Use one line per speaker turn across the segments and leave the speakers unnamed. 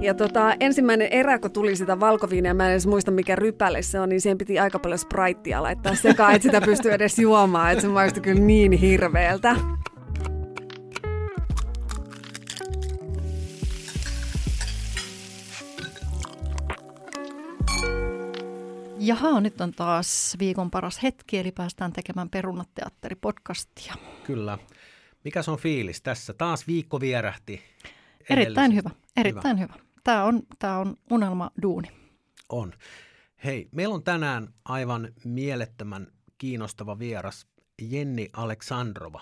Ja tota, ensimmäinen erä, kun tuli sitä valkoviiniä, mä en edes muista mikä rypäle se on, niin siihen piti aika paljon spraittia laittaa sekaan, että sitä pystyy edes juomaan, että se maistui kyllä niin hirveältä.
Jaha, nyt on taas viikon paras hetki, eli päästään tekemään Perunateatteri-podcastia.
Kyllä. Mikä on fiilis tässä? Taas viikko vierähti.
Erittäin hyvä, erittäin hyvä. hyvä. Tämä on, tämä on unelma duuni.
On. Hei, meillä on tänään aivan mielettömän kiinnostava vieras, Jenni Aleksandrova.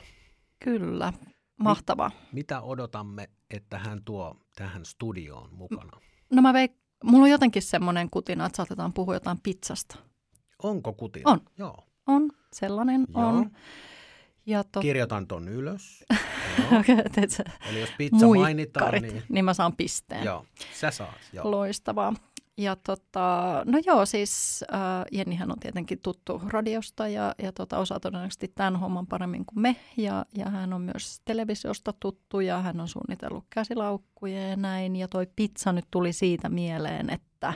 Kyllä, mahtavaa.
Mit, mitä odotamme, että hän tuo tähän studioon mukana?
No mä veik, mulla on jotenkin semmoinen kutina, että saatetaan puhua jotain pizzasta.
Onko kutina?
On.
Joo.
On, sellainen Joo. on.
Ja to... Kirjoitan ton ylös.
Eli
jos pizza mainitaan, niin...
niin mä saan pisteen.
Joo, sä saat. Joo.
Loistavaa. Ja tota, no joo, siis äh, Jennihän on tietenkin tuttu radiosta ja, ja tota, osaa todennäköisesti tämän homman paremmin kuin me. Ja, ja hän on myös televisiosta tuttu ja hän on suunnitellut käsilaukkuja ja näin. Ja toi pizza nyt tuli siitä mieleen, että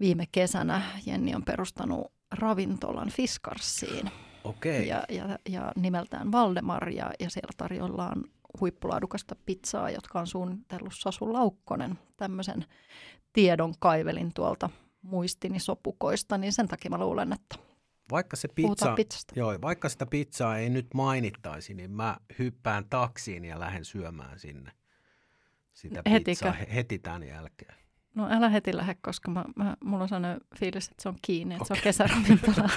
viime kesänä Jenni on perustanut ravintolan Fiskarsiin.
Okei.
Ja, ja, ja nimeltään Valdemar ja, ja siellä tarjollaan huippulaadukasta pizzaa, jotka on suunnitellut Sasu Laukkonen, tämmöisen tiedon kaivelin tuolta muistini sopukoista, niin sen takia mä luulen, että
vaikka, se pizza, joo, vaikka sitä pizzaa ei nyt mainittaisi, niin mä hyppään taksiin ja lähden syömään sinne sitä pizzaa heti tämän jälkeen.
No älä heti lähde, koska mä, mä, mulla on sellainen fiilis, että se on kiinni, että okay. se on kesäravintola.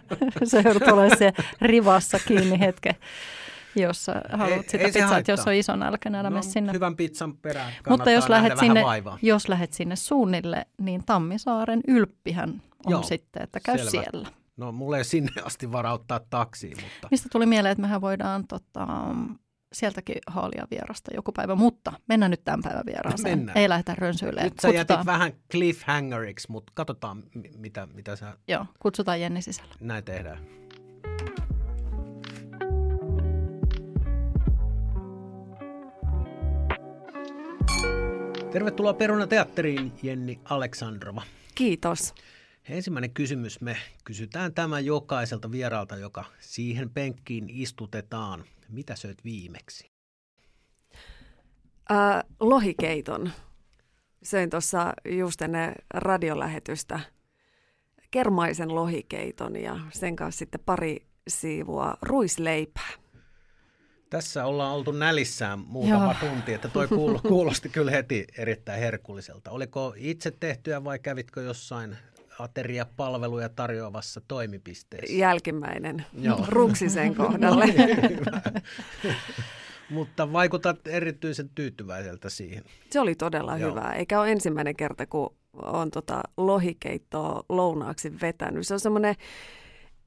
se joudut olemaan siellä rivassa kiinni hetken, jos haluat ei, sitä ei pizzaa, että jos on iso nälkä, niin älä no, sinne.
Hyvän pizzan perään
Mutta jos lähdet, sinne, jos lähdet sinne suunnille, niin Tammisaaren ylppihän on Joo, sitten, että käy selvä. siellä.
No mulle ei sinne asti varauttaa taksiin, mutta...
Mistä tuli mieleen, että mehän voidaan tota, sieltäkin haalia vierasta joku päivä, mutta mennään nyt tämän päivän vieraaseen. Mennään. Ei lähdetä rönsyilemään.
Nyt sä kutsutaan... jätit vähän cliffhangeriksi, mutta katsotaan, mitä, mitä sä...
Joo, kutsutaan Jenni sisällä.
Näin tehdään. Tervetuloa Peruna Teatteriin, Jenni Aleksandrova.
Kiitos.
Ensimmäinen kysymys. Me kysytään tämä jokaiselta vieraalta, joka siihen penkkiin istutetaan. Mitä söit viimeksi?
Äh, lohikeiton. Söin tuossa just ennen radiolähetystä kermaisen lohikeiton ja sen kanssa sitten pari siivua ruisleipää.
Tässä ollaan oltu nälissään muutama Joo. tunti, että toi kuulosti kyllä heti erittäin herkulliselta. Oliko itse tehtyä vai kävitkö jossain ateriapalveluja tarjoavassa toimipisteessä?
Jälkimmäinen, Joo. ruksisen kohdalle.
Mutta vaikutat erityisen tyytyväiseltä siihen.
Se oli todella Joo. hyvä, eikä ole ensimmäinen kerta, kun on tota lohikeittoa lounaaksi vetänyt. Se on semmoinen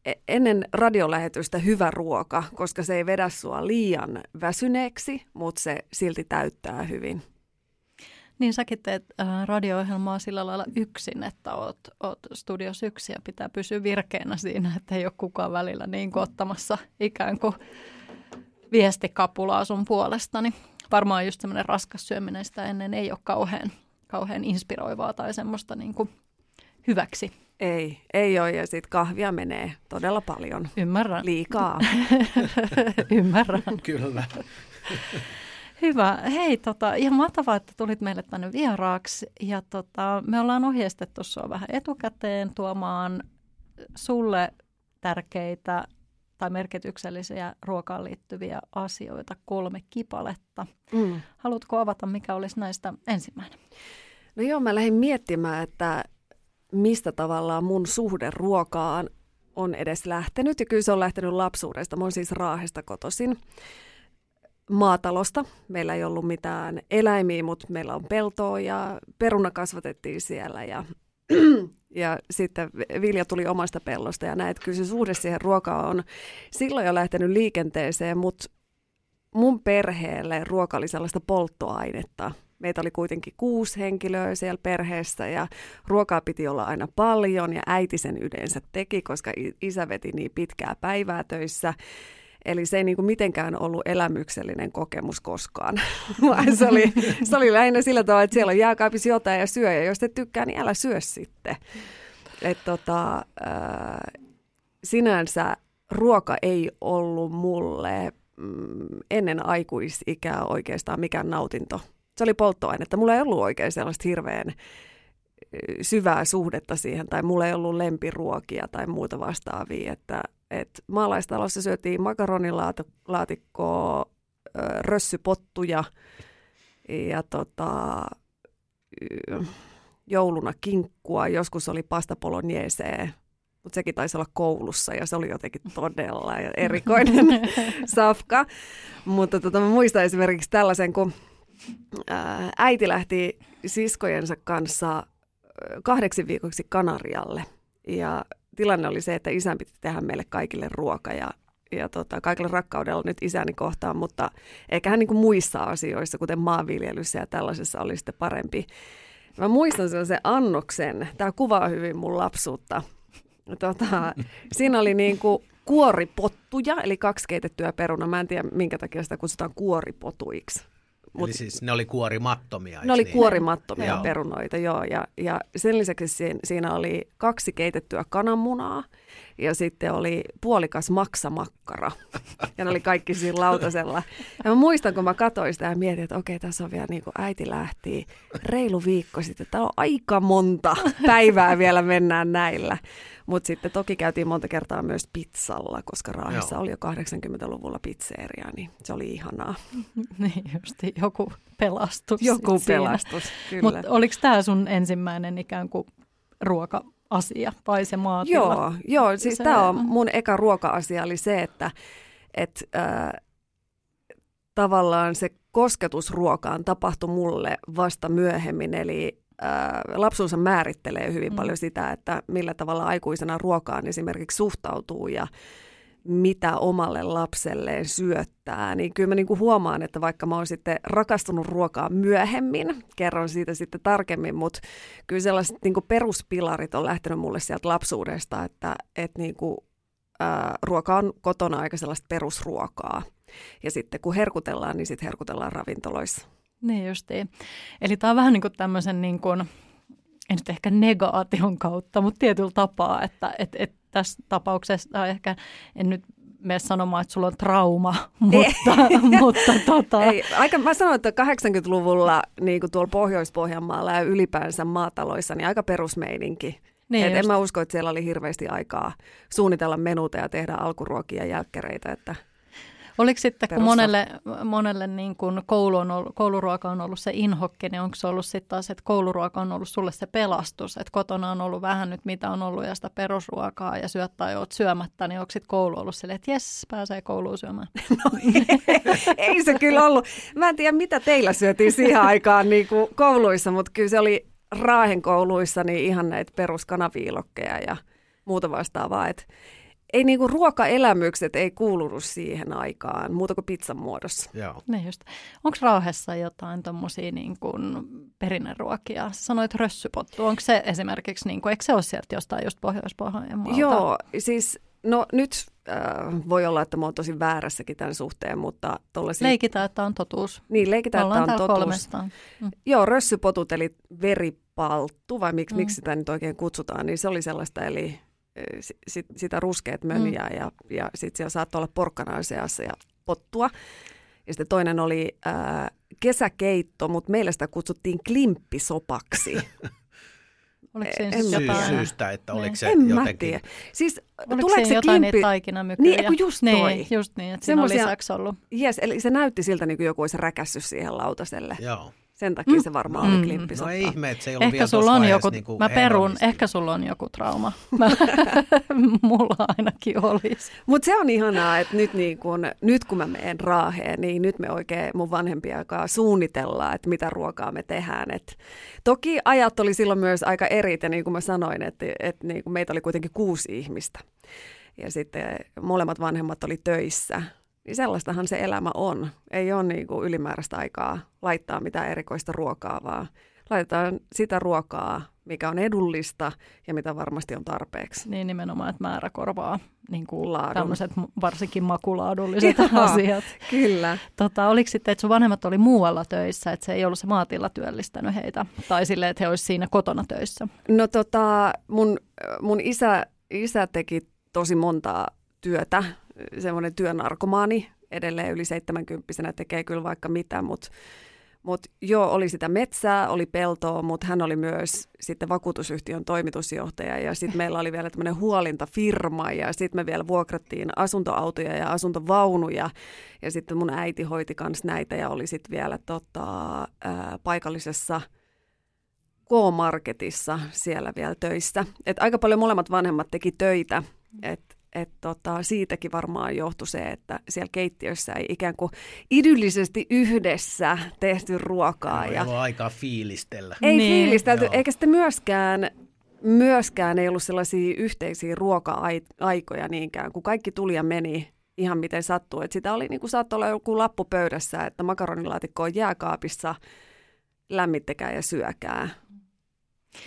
e- ennen radiolähetystä hyvä ruoka, koska se ei vedä sua liian väsyneeksi, mutta se silti täyttää hyvin.
Niin säkin teet äh, radio-ohjelmaa sillä lailla yksin, että oot, oot studios yksi ja pitää pysyä virkeänä siinä, että ei ole kukaan välillä niin ottamassa ikään kuin viestikapulaa sun puolestani. Varmaan just semmoinen raskas syöminen sitä ennen ei ole kauhean, kauhean inspiroivaa tai semmoista niin kuin hyväksi.
Ei, ei ole ja sitten kahvia menee todella paljon.
Ymmärrän.
Liikaa.
Ymmärrän.
Kyllä.
Hyvä. Hei, tota, ihan mahtavaa, että tulit meille tänne vieraaksi. Ja tota, me ollaan ohjeistettu sinua vähän etukäteen tuomaan sulle tärkeitä tai merkityksellisiä ruokaan liittyviä asioita, kolme kipaletta. Mm. Haluatko avata, mikä olisi näistä ensimmäinen?
No joo, mä lähdin miettimään, että mistä tavallaan mun suhde ruokaan on edes lähtenyt. Ja kyllä se on lähtenyt lapsuudesta. Mä oon siis Raahesta kotoisin maatalosta. Meillä ei ollut mitään eläimiä, mutta meillä on peltoa ja peruna kasvatettiin siellä ja, ja sitten vilja tuli omasta pellosta ja näet, kyllä se suhde siihen ruokaan on silloin jo lähtenyt liikenteeseen, mutta mun perheelle ruoka oli sellaista polttoainetta. Meitä oli kuitenkin kuusi henkilöä siellä perheessä ja ruokaa piti olla aina paljon ja äiti sen yleensä teki, koska isä veti niin pitkää päivää töissä Eli se ei niin kuin mitenkään ollut elämyksellinen kokemus koskaan, vaan se oli, se oli lähinnä sillä tavalla, että siellä on jääkaapissa jotain ja syö, ja jos et tykkää, niin älä syö sitten. Et tota, äh, sinänsä ruoka ei ollut mulle mm, ennen aikuisikää oikeastaan mikään nautinto. Se oli polttoainetta. Mulla ei ollut oikein sellaista hirveän syvää suhdetta siihen, tai mulla ei ollut lempiruokia tai muuta vastaavia. Että, et maalaistalossa syötiin makaronilaatikkoa, rössypottuja ja tota, jouluna kinkkua, joskus oli pasta bolognese, mutta sekin taisi olla koulussa ja se oli jotenkin todella erikoinen safka. Mutta tota, mä muistan esimerkiksi tällaisen, kun ää, äiti lähti siskojensa kanssa kahdeksi viikoksi Kanarialle ja tilanne oli se, että isän piti tehdä meille kaikille ruoka ja, ja tota, kaikille rakkaudella nyt isäni kohtaan, mutta eikä hän niin muissa asioissa, kuten maanviljelyssä ja tällaisessa oli sitten parempi. Mä muistan sen annoksen, tämä kuvaa hyvin mun lapsuutta. Tota, siinä oli niin kuin kuoripottuja, eli kaksi keitettyä peruna. Mä en tiedä, minkä takia sitä kutsutaan kuoripotuiksi.
Mut, Eli siis ne oli kuorimattomia?
Ne oli niin? kuorimattomia joo. perunoita, joo. Ja, ja sen lisäksi siinä oli kaksi keitettyä kananmunaa ja sitten oli puolikas maksamakkara. Ja ne oli kaikki siinä lautasella. Ja mä muistan, kun mä katsoin sitä ja mietin, että okei, tässä on vielä niin kuin äiti lähti reilu viikko sitten. Täällä on aika monta päivää vielä mennään näillä. Mutta sitten toki käytiin monta kertaa myös pizzalla, koska Raahissa Joo. oli jo 80-luvulla pizzeria, niin se oli ihanaa.
niin just, joku pelastus.
Joku pelastus, kyllä.
Mutta oliko tämä sun ensimmäinen ikään kuin ruoka-asia vai se maatila?
Joo, joo siis tämä on mun eka ruoka-asia oli se, että et, äh, tavallaan se kosketus ruokaan tapahtui mulle vasta myöhemmin, eli lapsuunsa määrittelee hyvin mm. paljon sitä, että millä tavalla aikuisena ruokaan esimerkiksi suhtautuu ja mitä omalle lapselleen syöttää, niin kyllä mä niin kuin huomaan, että vaikka mä oon sitten rakastunut ruokaa myöhemmin, kerron siitä sitten tarkemmin, mutta kyllä sellaiset niin kuin peruspilarit on lähtenyt mulle sieltä lapsuudesta, että, että niin kuin, ää, ruoka on kotona aika sellaista perusruokaa. Ja sitten kun herkutellaan, niin sitten herkutellaan ravintoloissa.
Niin justiin. Eli tämä on vähän niin kuin tämmöisen, niin kuin, en nyt ehkä negaation kautta, mutta tietyllä tapaa, että et, et tässä tapauksessa ehkä en nyt mene sanomaan, että sulla on trauma, mutta, mutta tota...
Ei, aika, mä sanoin, että 80-luvulla niin kuin tuolla Pohjois-Pohjanmaalla ja ylipäänsä maataloissa, niin aika perusmeininki. Niin Et en mä usko, että siellä oli hirveästi aikaa suunnitella menuta ja tehdä alkuruokia ja jälkkäreitä, että –
Oliko sitten, kun monelle, monelle niin kuin koulu on ollut, kouluruoka on ollut se inhokke, niin onko se ollut sitten taas, että kouluruoka on ollut sulle se pelastus, että kotona on ollut vähän nyt mitä on ollut ja sitä perusruokaa ja syöt tai oot syömättä, niin onko sitten koulu ollut silleen, että jes, pääsee kouluun syömään?
No ei, ei se kyllä ollut. Mä en tiedä, mitä teillä syötiin siihen aikaan niin kuin kouluissa, mutta kyllä se oli Raahen kouluissa niin ihan näitä peruskanaviilokkeja ja muuta vastaavaa, että ei niinku ruokaelämykset ei kuulunut siihen aikaan, muuta kuin pizzan muodossa.
Joo.
Just. Onko Raahessa jotain tuommoisia niin perinneruokia? Sä sanoit rössypottu. Onko se esimerkiksi, niin kuin, eikö se ole sieltä jostain just pohjois
Joo, siis no nyt äh, voi olla, että mä oon tosi väärässäkin tämän suhteen, mutta tollaisia...
Leikitään, että on totuus.
Niin, leikitään, että on totuus. Mm. Joo, rössypotut eli veripalttu, vai miksi, mm. miksi sitä nyt oikein kutsutaan, niin se oli sellaista, eli sit, sitä ruskeat möniä mm. ja, ja sitten siellä saattoi olla porkkanaa seassa ja pottua. Ja sitten toinen oli ää, kesäkeitto, mutta meillä sitä kutsuttiin klimppisopaksi.
Oliko se en, jotain?
syystä, että oliko se
en
jotenkin...
Mä tiedä. Siis,
oliko se, se jotain klimppi... taikinamykyjä?
Niin, just
niin,
toi.
just niin, että siinä on lisäksi ollut.
Yes, eli se näytti siltä, niin kuin joku olisi räkässyt siihen lautaselle.
Joo.
Sen takia mm. se varmaan mm. oli klimppi.
No ei ihme, että se ei ollut
ehkä
vielä
sulla on joku,
niin
mä perun, ehkä sulla on joku trauma. Mä, mulla ainakin olisi.
Mutta se on ihanaa, että nyt, niin kun, nyt kun mä menen Raaheen, niin nyt me oikein mun vanhempia aikaa suunnitellaan, että mitä ruokaa me tehdään. Et toki ajat oli silloin myös aika eri, ja niin kuin mä sanoin, että, että niin meitä oli kuitenkin kuusi ihmistä. Ja sitten molemmat vanhemmat oli töissä niin sellaistahan se elämä on. Ei ole niin kuin ylimääräistä aikaa laittaa mitään erikoista ruokaa, vaan laitetaan sitä ruokaa, mikä on edullista ja mitä varmasti on tarpeeksi.
Niin nimenomaan, että määrä korvaa niin kuin
Laadun.
tämmöiset varsinkin makulaadulliset
Joo,
asiat.
Kyllä.
Tota, oliko sitten, että sun vanhemmat oli muualla töissä, että se ei ollut se maatila työllistänyt heitä? Tai silleen, että he olisivat siinä kotona töissä?
No tota, mun, mun isä, isä teki tosi montaa työtä, semmoinen työnarkomaani, edelleen yli 70 tekee kyllä vaikka mitä, mutta mut joo, oli sitä metsää, oli peltoa, mutta hän oli myös sitten vakuutusyhtiön toimitusjohtaja ja sitten meillä oli vielä tämmöinen huolintafirma ja sitten me vielä vuokrattiin asuntoautoja ja asuntovaunuja ja sitten mun äiti hoiti kanssa näitä ja oli sitten vielä tota, ää, paikallisessa K-Marketissa siellä vielä töissä. Et aika paljon molemmat vanhemmat teki töitä, että et tota, siitäkin varmaan johtui se, että siellä keittiössä ei ikään kuin idyllisesti yhdessä tehty ruokaa.
Ei
ja
ollut aikaa fiilistellä.
ei
Niin.
fiilistelty,
Joo.
eikä sitten myöskään, myöskään ei ollut sellaisia yhteisiä ruoka-aikoja niinkään, kun kaikki tuli ja meni ihan miten sattuu. Et sitä oli niin kuin saattoi olla joku lappu pöydässä, että makaronilaatikko on jääkaapissa, lämmittäkää ja syökää.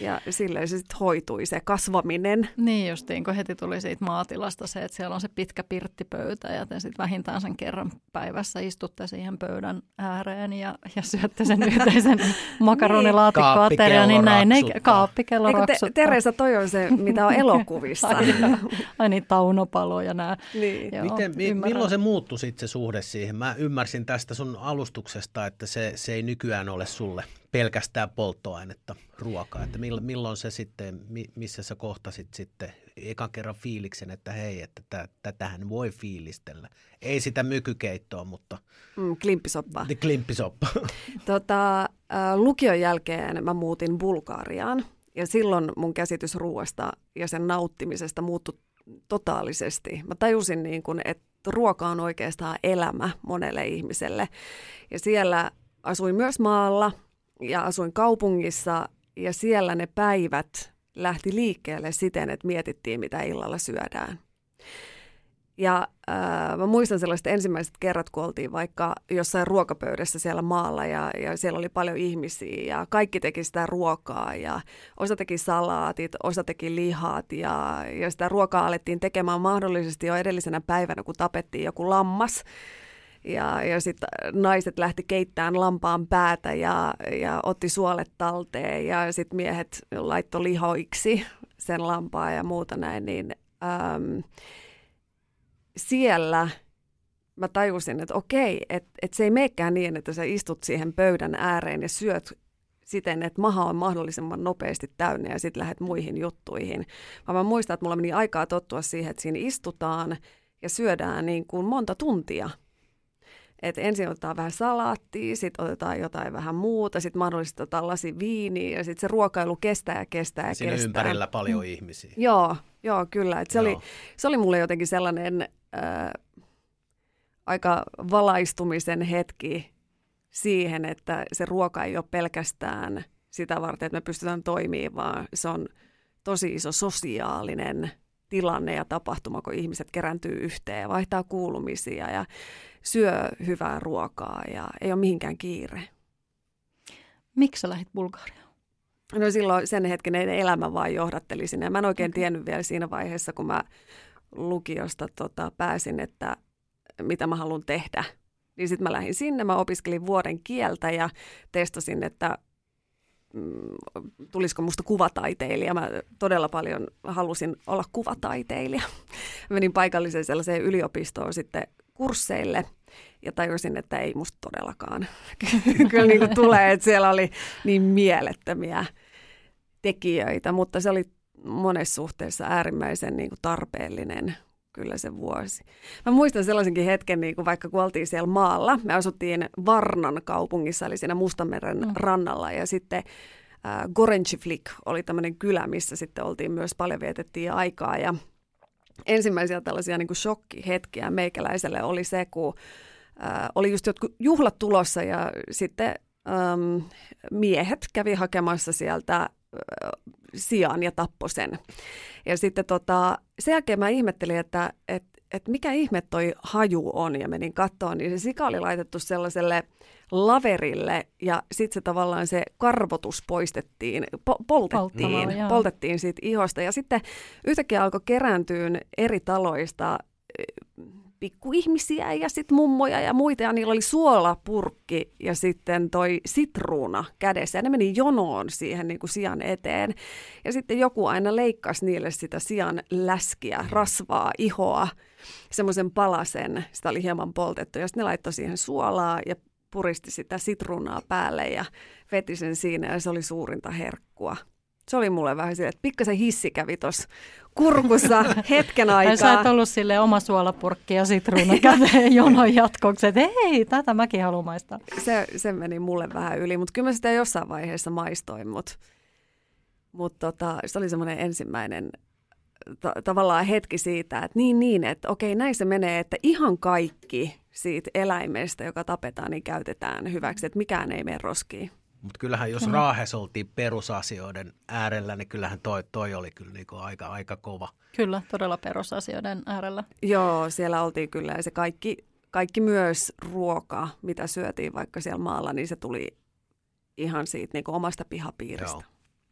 Ja silleen se sitten hoitui se kasvaminen.
Niin justiin, kun heti tuli siitä maatilasta se, että siellä on se pitkä pirttipöytä ja te sitten vähintään sen kerran päivässä istutte siihen pöydän ääreen ja, ja syötte sen yhteisen makaronilaatikkoaterian, niin näin ne
Kaappikello
Eikö te. Teresa, toi on se, mitä on elokuvissa.
Ai, ai niin, taunopalo ja nämä.
niin.
Joo,
Miten, mi,
ymmärrän.
milloin se muuttui sitten se suhde siihen? Mä ymmärsin tästä sun alustuksesta, että se, se ei nykyään ole sulle pelkästään polttoainetta, ruokaa. Että milloin, se sitten, mi, missä sä kohtasit sitten ekan kerran fiiliksen, että hei, että tä, tätähän voi fiilistellä. Ei sitä mykykeittoa, mutta
Mm, klimppisoppaa.
klimppisoppa.
Tota, lukion jälkeen mä muutin Bulgariaan ja silloin mun käsitys ruoasta ja sen nauttimisesta muuttui totaalisesti. Mä tajusin, niin kun, että ruoka on oikeastaan elämä monelle ihmiselle. Ja siellä asuin myös maalla ja asuin kaupungissa ja siellä ne päivät lähti liikkeelle siten, että mietittiin, mitä illalla syödään. Ja äh, mä muistan sellaiset ensimmäiset kerrat, kun oltiin vaikka jossain ruokapöydässä siellä maalla ja, ja siellä oli paljon ihmisiä ja kaikki teki sitä ruokaa ja osa teki salaatit, osa teki lihat ja, ja sitä ruokaa alettiin tekemään mahdollisesti jo edellisenä päivänä, kun tapettiin joku lammas. Ja, ja sitten naiset lähti keittämään lampaan päätä ja, ja otti suolet talteen ja sitten miehet laittoi lihoiksi sen lampaa ja muuta näin, niin äm, siellä mä tajusin, että okei, että et se ei meekään niin, että sä istut siihen pöydän ääreen ja syöt siten, että maha on mahdollisimman nopeasti täynnä ja sitten lähdet muihin juttuihin. Vaan mä muistan, että mulla meni aikaa tottua siihen, että siinä istutaan ja syödään niin kuin monta tuntia. Et ensin otetaan vähän salaattia, sitten otetaan jotain vähän muuta, sitten mahdollisesti otetaan lasi viiniä ja sitten se ruokailu kestää ja kestää ja
Siinä
kestää.
ympärillä paljon ihmisiä.
Joo, joo kyllä. Et se,
Joo.
oli, se oli mulle jotenkin sellainen äh, aika valaistumisen hetki siihen, että se ruoka ei ole pelkästään sitä varten, että me pystytään toimimaan, vaan se on tosi iso sosiaalinen tilanne ja tapahtuma, kun ihmiset kerääntyy yhteen ja vaihtaa kuulumisia ja syö hyvää ruokaa ja ei ole mihinkään kiire.
Miksi sä lähdit Bulgariaan?
No silloin sen hetken elämä vaan johdatteli sinne. Mä en oikein tiennyt vielä siinä vaiheessa, kun mä lukiosta tota, pääsin, että mitä mä haluan tehdä. Niin sitten mä lähdin sinne, mä opiskelin vuoden kieltä ja testasin, että tulisiko musta kuvataiteilija. Mä todella paljon halusin olla kuvataiteilija. Menin paikalliseen sellaiseen yliopistoon sitten kursseille ja tajusin, että ei musta todellakaan. Kyllä niin kuin tulee, että siellä oli niin mielettömiä tekijöitä, mutta se oli monessa suhteessa äärimmäisen niin kuin tarpeellinen kyllä se vuosi. Mä muistan sellaisenkin hetken, niin kuin vaikka kun oltiin siellä maalla, me asuttiin Varnan kaupungissa, eli siinä Mustanmeren
Mm.
mm. rannalla, ja sitten äh, Gorenchiflik oli tämmöinen kylä, missä sitten oltiin myös paljon vietettiin aikaa, ja ensimmäisiä tällaisia niin kuin shokkihetkiä meikäläiselle oli se, kun äh, oli just jotkut juhlat tulossa, ja sitten ähm, miehet kävi hakemassa sieltä sian ja tappoi sen. Ja sitten tota, sen jälkeen mä ihmettelin, että et, että mikä ihme toi haju on ja menin kattoon, niin se sika oli laitettu sellaiselle laverille ja sitten se tavallaan se karvotus poistettiin, po- poltettiin, poltettiin siitä ihosta. Ja sitten yhtäkkiä alkoi kerääntyä eri taloista pikkuihmisiä ja sitten mummoja ja muita, ja niillä oli suolapurkki ja sitten toi sitruuna kädessä, ja ne meni jonoon siihen niin kuin sian eteen. Ja sitten joku aina leikkasi niille sitä sian läskiä, rasvaa, ihoa, semmoisen palasen, sitä oli hieman poltettu, ja sitten ne laittoi siihen suolaa ja puristi sitä sitruunaa päälle ja veti sen siinä, ja se oli suurinta herkkua. Se oli mulle vähän silleen, että pikkasen hissi kävi tuossa kurkussa hetken aikaa.
Sä et ollut sille oma suolapurkki ja sitruuna käteen jonon jatkoksi, että hei, tätä mäkin haluan maistaa.
Se, se meni mulle vähän yli, mutta kyllä mä sitä jossain vaiheessa maistoin, mutta mut tota, se oli semmoinen ensimmäinen ta- tavallaan hetki siitä, että niin niin, että okei näin se menee, että ihan kaikki siitä eläimestä, joka tapetaan, niin käytetään hyväksi, että mikään ei mene roskiin.
Mutta kyllähän jos kyllä. Raahes oltiin perusasioiden äärellä, niin kyllähän toi, toi oli kyllä niinku aika, aika kova.
Kyllä, todella perusasioiden äärellä.
Joo, siellä oltiin kyllä ja se kaikki, kaikki myös ruoka, mitä syötiin vaikka siellä maalla, niin se tuli ihan siitä niinku omasta pihapiiristä. Joo.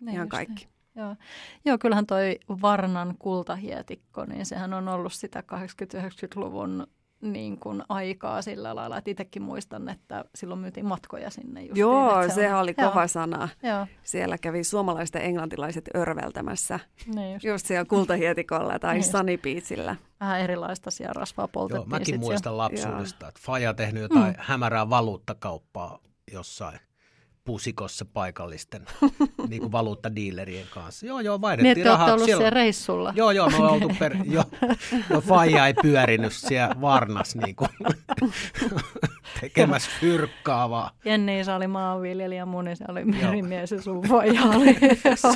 Niin ihan kaikki. Niin.
Joo. Joo, kyllähän toi Varnan kultahietikko, niin sehän on ollut sitä 80-90-luvun niin kuin aikaa sillä lailla, että itsekin muistan, että silloin myytiin matkoja sinne. Justiin,
Joo, se sehän on, oli kova joo. sana. Joo. Siellä kävi suomalaiset ja englantilaiset örveltämässä niin just. just siellä kultahietikolla tai niin Sunny Beachillä.
Vähän erilaista siellä rasvaa poltettiin.
Joo, mäkin muistan jo. lapsuudesta, että Faja tehnyt jotain mm. hämärää valuuttakauppaa jossain pusikossa paikallisten niin kuin valuuttadiilerien kanssa. Joo, joo, vaihdettiin niin,
rahat. ollut siellä reissulla.
Joo, joo, me ollaan oltu per... jo, jo faija ei pyörinyt siellä Varnas niin kuin, tekemässä fyrkkaa vaan.
Jenni isä oli maanviljelijä, mun isä oli merimies ja sun faija oli,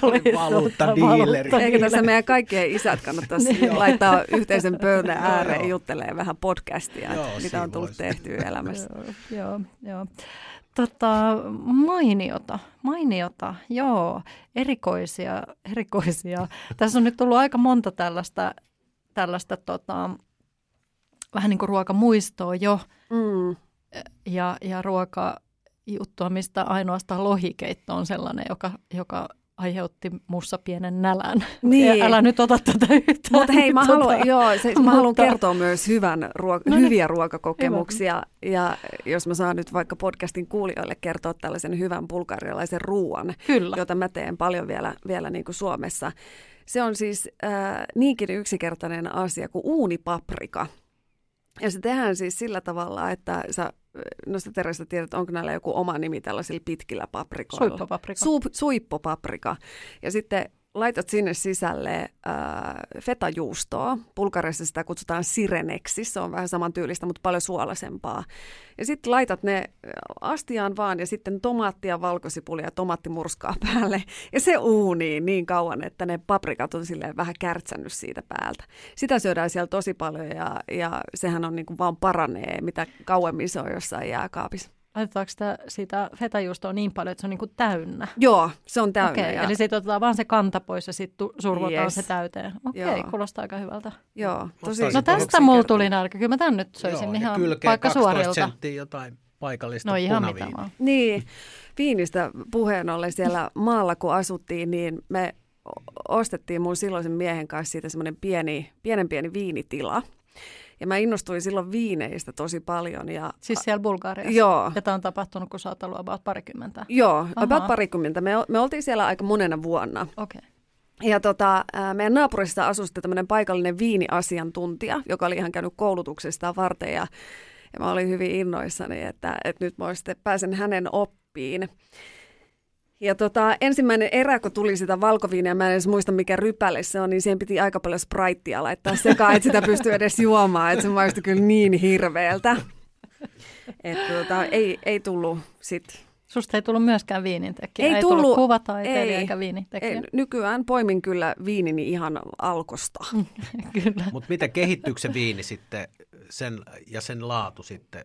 oli valuuttadiileri.
Eikö tässä meidän kaikkien isät kannattaisi niin, laittaa yhteisen pöydän ääreen juttelee vähän podcastia, joo, mitä on tullut tehtyä elämässä.
joo, joo. joo. Tota, mainiota, mainiota, joo, erikoisia, erikoisia. Tässä on nyt tullut aika monta tällaista, tällaista tota, vähän niin kuin ruokamuistoa jo mm. ja, ja ruokajuttua, mistä ainoastaan lohikeitto on sellainen, joka, joka aiheutti mussa pienen nälän. Niin. Älä nyt ota tätä yhtään.
Mutta hei, mä haluan, tota, joo, se, mä haluan kertoa myös hyvän ruo- no niin. hyviä ruokakokemuksia. Hyvä. Ja jos mä saan nyt vaikka podcastin kuulijoille kertoa tällaisen hyvän bulgarialaisen ruoan, Kyllä. jota mä teen paljon vielä, vielä niin kuin Suomessa. Se on siis äh, niinkin yksinkertainen asia kuin uunipaprika. Ja se tehdään siis sillä tavalla, että sä no sitä Teresa tiedät, onko näillä joku oma nimi tällaisilla pitkillä paprikoilla?
Suippopaprika.
Suip, suippopaprika. Ja sitten laitat sinne sisälle äh, fetajuustoa. Bulgariassa sitä kutsutaan sireneksi, se on vähän samantyylistä, mutta paljon suolasempaa. Ja sitten laitat ne äh, astiaan vaan ja sitten tomaattia, valkosipulia ja tomaattimurskaa päälle. Ja se uuniin niin kauan, että ne paprikat on silleen vähän kärtsännyt siitä päältä. Sitä syödään siellä tosi paljon ja, ja sehän on niin kuin vaan paranee, mitä kauemmin se on jossain jääkaapissa.
Laitetaanko sitä, sitä fetajuustoa niin paljon, että se on niin kuin täynnä?
Joo, se on täynnä.
Okay, ja... Eli sitten otetaan vaan se kanta pois ja sitten survotaan yes. se täyteen. Okei, okay, kuulostaa aika hyvältä.
Joo,
tosi No tästä mulla tuli nälkä. Kyllä mä tämän nyt söisin Joo, ihan vaikka suorilta.
jotain paikallista
No ihan mitä vaan.
Niin, viinistä puheen ollen siellä maalla kun asuttiin, niin me ostettiin mun silloisen miehen kanssa siitä semmoinen pieni, pienen pieni viinitila – ja mä innostuin silloin viineistä tosi paljon. Ja,
siis siellä Bulgariassa?
Joo.
Ja tämä on tapahtunut, kun sä oot ollut about parikymmentä?
Joo, Aha. about parikymmentä. Me, me oltiin siellä aika monena vuonna.
Okei. Okay.
Ja tota, meidän naapurissa asui tämmöinen paikallinen viiniasiantuntija, joka oli ihan käynyt koulutuksesta varten ja, ja mä olin hyvin innoissani, että, että nyt mä sitten pääsen hänen oppiin. Ja tota, ensimmäinen erä, kun tuli sitä valkoviiniä, mä en edes muista mikä rypäle se on, niin siihen piti aika paljon spraittia laittaa sekaan, että sitä pystyy edes juomaan, että se maistui kyllä niin hirveältä. Että tota, ei, ei tullut sit.
Susta ei tullut myöskään viinintekijä, ei, ei tullut, tullut kuvataiteilija eikä viinintekijä. Ei,
nykyään poimin kyllä viinini ihan alkosta.
kyllä.
Mutta miten kehittyykö se viini sitten sen, ja sen laatu sitten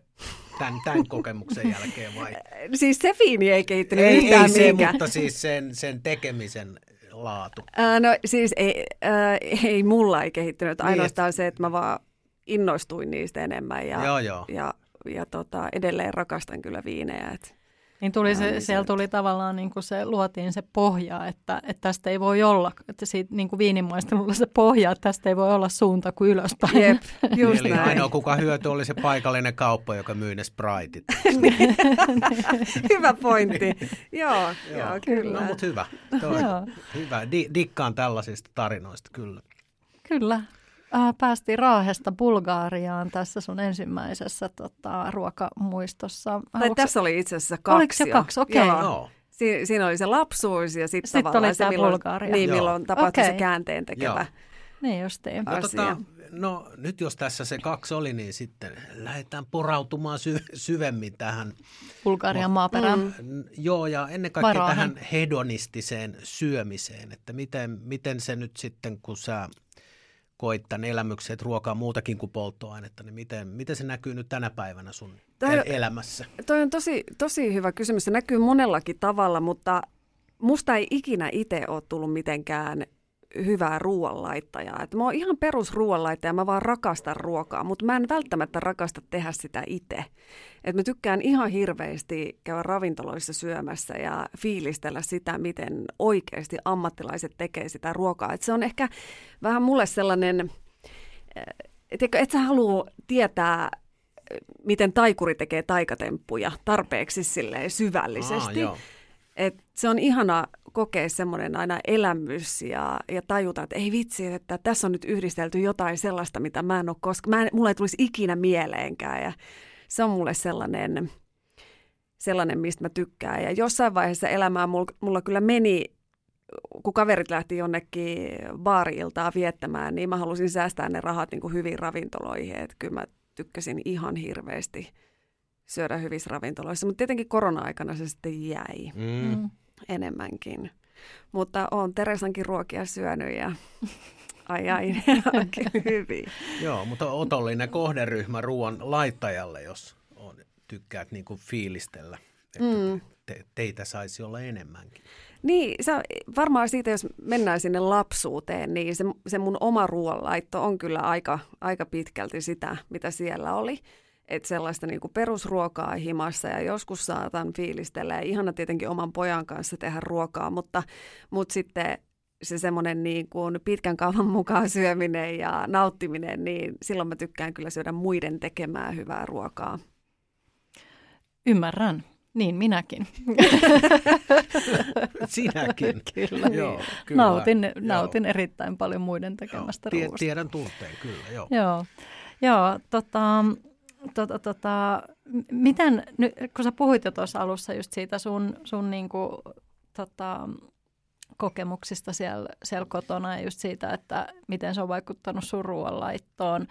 tämän, tämän kokemuksen jälkeen vai?
Siis se viini ei kehittynyt
ei,
yhtään
ei se, mutta siis sen, sen tekemisen laatu.
Ää, no siis ei, ää, ei mulla ei kehittynyt, niin, ainoastaan niin, se, että mä vaan innostuin niistä enemmän ja,
Joo, joo.
ja, ja tota, edelleen rakastan kyllä viinejä. Et,
Niin tuli
Joo,
se,
niin
siellä
se-
tuli tavallaan niin kuin se, luotiin se pohja, että, että tästä ei voi olla, että siitä niin kuin viinimaistelulla se pohja, että tästä ei voi olla suunta kuin ylöspäin.
jep, just
Eli
näin.
ainoa kuka hyöty oli se paikallinen kauppa, joka myy ne Spriteit.
Hyvä pointti. joo, joo, kyllä.
No mutta hyvä. Toi,
Joo.
hyvä. Di- dikkaan tällaisista tarinoista, kyllä.
Kyllä. Äh, päästiin Raahesta Bulgaariaan tässä sun ensimmäisessä tota, ruokamuistossa.
Tai
Haluatko-
tässä oli itse asiassa kaksi.
Oliko se kaksi? Okei.
Joo. Si- siinä oli se lapsuus ja sitten
Sitten
tavallaan
oli
se, milloin,
Bulgaria.
niin, milloin tapahtui se
Okei.
käänteen tekevä.
Niin justiin.
No, tota, no nyt jos tässä se kaksi oli, niin sitten lähdetään porautumaan sy- syvemmin tähän.
Bulgarian maaperään. Mm.
Joo, ja ennen kaikkea
Varaahan.
tähän hedonistiseen syömiseen, että miten, miten se nyt sitten, kun sä koit tämän elämyksen, että ruokaa muutakin kuin polttoainetta, niin miten, miten se näkyy nyt tänä päivänä sun el- elämässä?
Toi on tosi, tosi hyvä kysymys. Se näkyy monellakin tavalla, mutta musta ei ikinä itse ole tullut mitenkään hyvää ruoanlaittajaa. Et mä oon ihan perusruoanlaittaja, mä vaan rakastan ruokaa, mutta mä en välttämättä rakasta tehdä sitä itse. Et mä tykkään ihan hirveästi käydä ravintoloissa syömässä ja fiilistellä sitä, miten oikeasti ammattilaiset tekee sitä ruokaa. Et se on ehkä vähän mulle sellainen, et, et sä halua tietää miten taikuri tekee taikatemppuja tarpeeksi syvällisesti.
joo.
Et se on ihana kokea semmoinen aina elämys ja, ja tajuta, että ei vitsi, että tässä on nyt yhdistelty jotain sellaista, mitä mä en ole koska mä en, mulle ei tulisi ikinä mieleenkään. Ja se on mulle sellainen, sellainen, mistä mä tykkään. Ja jossain vaiheessa elämää mulla, mulla kyllä meni, kun kaverit lähti jonnekin baari-iltaa viettämään, niin mä halusin säästää ne rahat niin kuin hyviin ravintoloihin. Että kyllä mä tykkäsin ihan hirveästi syödä hyvissä ravintoloissa, mutta tietenkin korona-aikana se sitten jäi
Mm.
Mm.
enemmänkin. Mutta olen Teresankin ruokia syönyt ja ai ai, oikein hyvin.
Joo, mutta otollinen kohderyhmä ruoan laittajalle, jos on, tykkäät niin kuin fiilistellä, että
Mm.
te, teitä saisi olla enemmänkin.
Niin, se, on- varmaan siitä, jos mennään sinne lapsuuteen, niin se, se mun oma ruoanlaitto on kyllä aika, aika pitkälti sitä, mitä siellä oli. Että sellaista niin kuin perusruokaa himassa ja joskus saatan fiilistellä ja ihana tietenkin oman pojan kanssa tehdä ruokaa, mutta, mutta sitten se semmoinen niin kuin pitkän kaavan mukaan syöminen ja nauttiminen, niin silloin mä tykkään kyllä syödä muiden tekemää hyvää ruokaa.
Ymmärrän. Niin, minäkin.
Sinäkin.
kyllä.
Joo, kyllä.
Nautin,
Joo.
nautin erittäin paljon muiden
Joo,
tekemästä
tie-
ruoasta.
Tiedän tunteen, kyllä. Joo.
Joo, Joo tota, tota, tota, miten, nyt, kun sä puhuit jo tuossa alussa just siitä sun, sun niinku, tota, kokemuksista siellä, siellä kotona ja just siitä, että miten se on vaikuttanut sun ruoanlaittoon.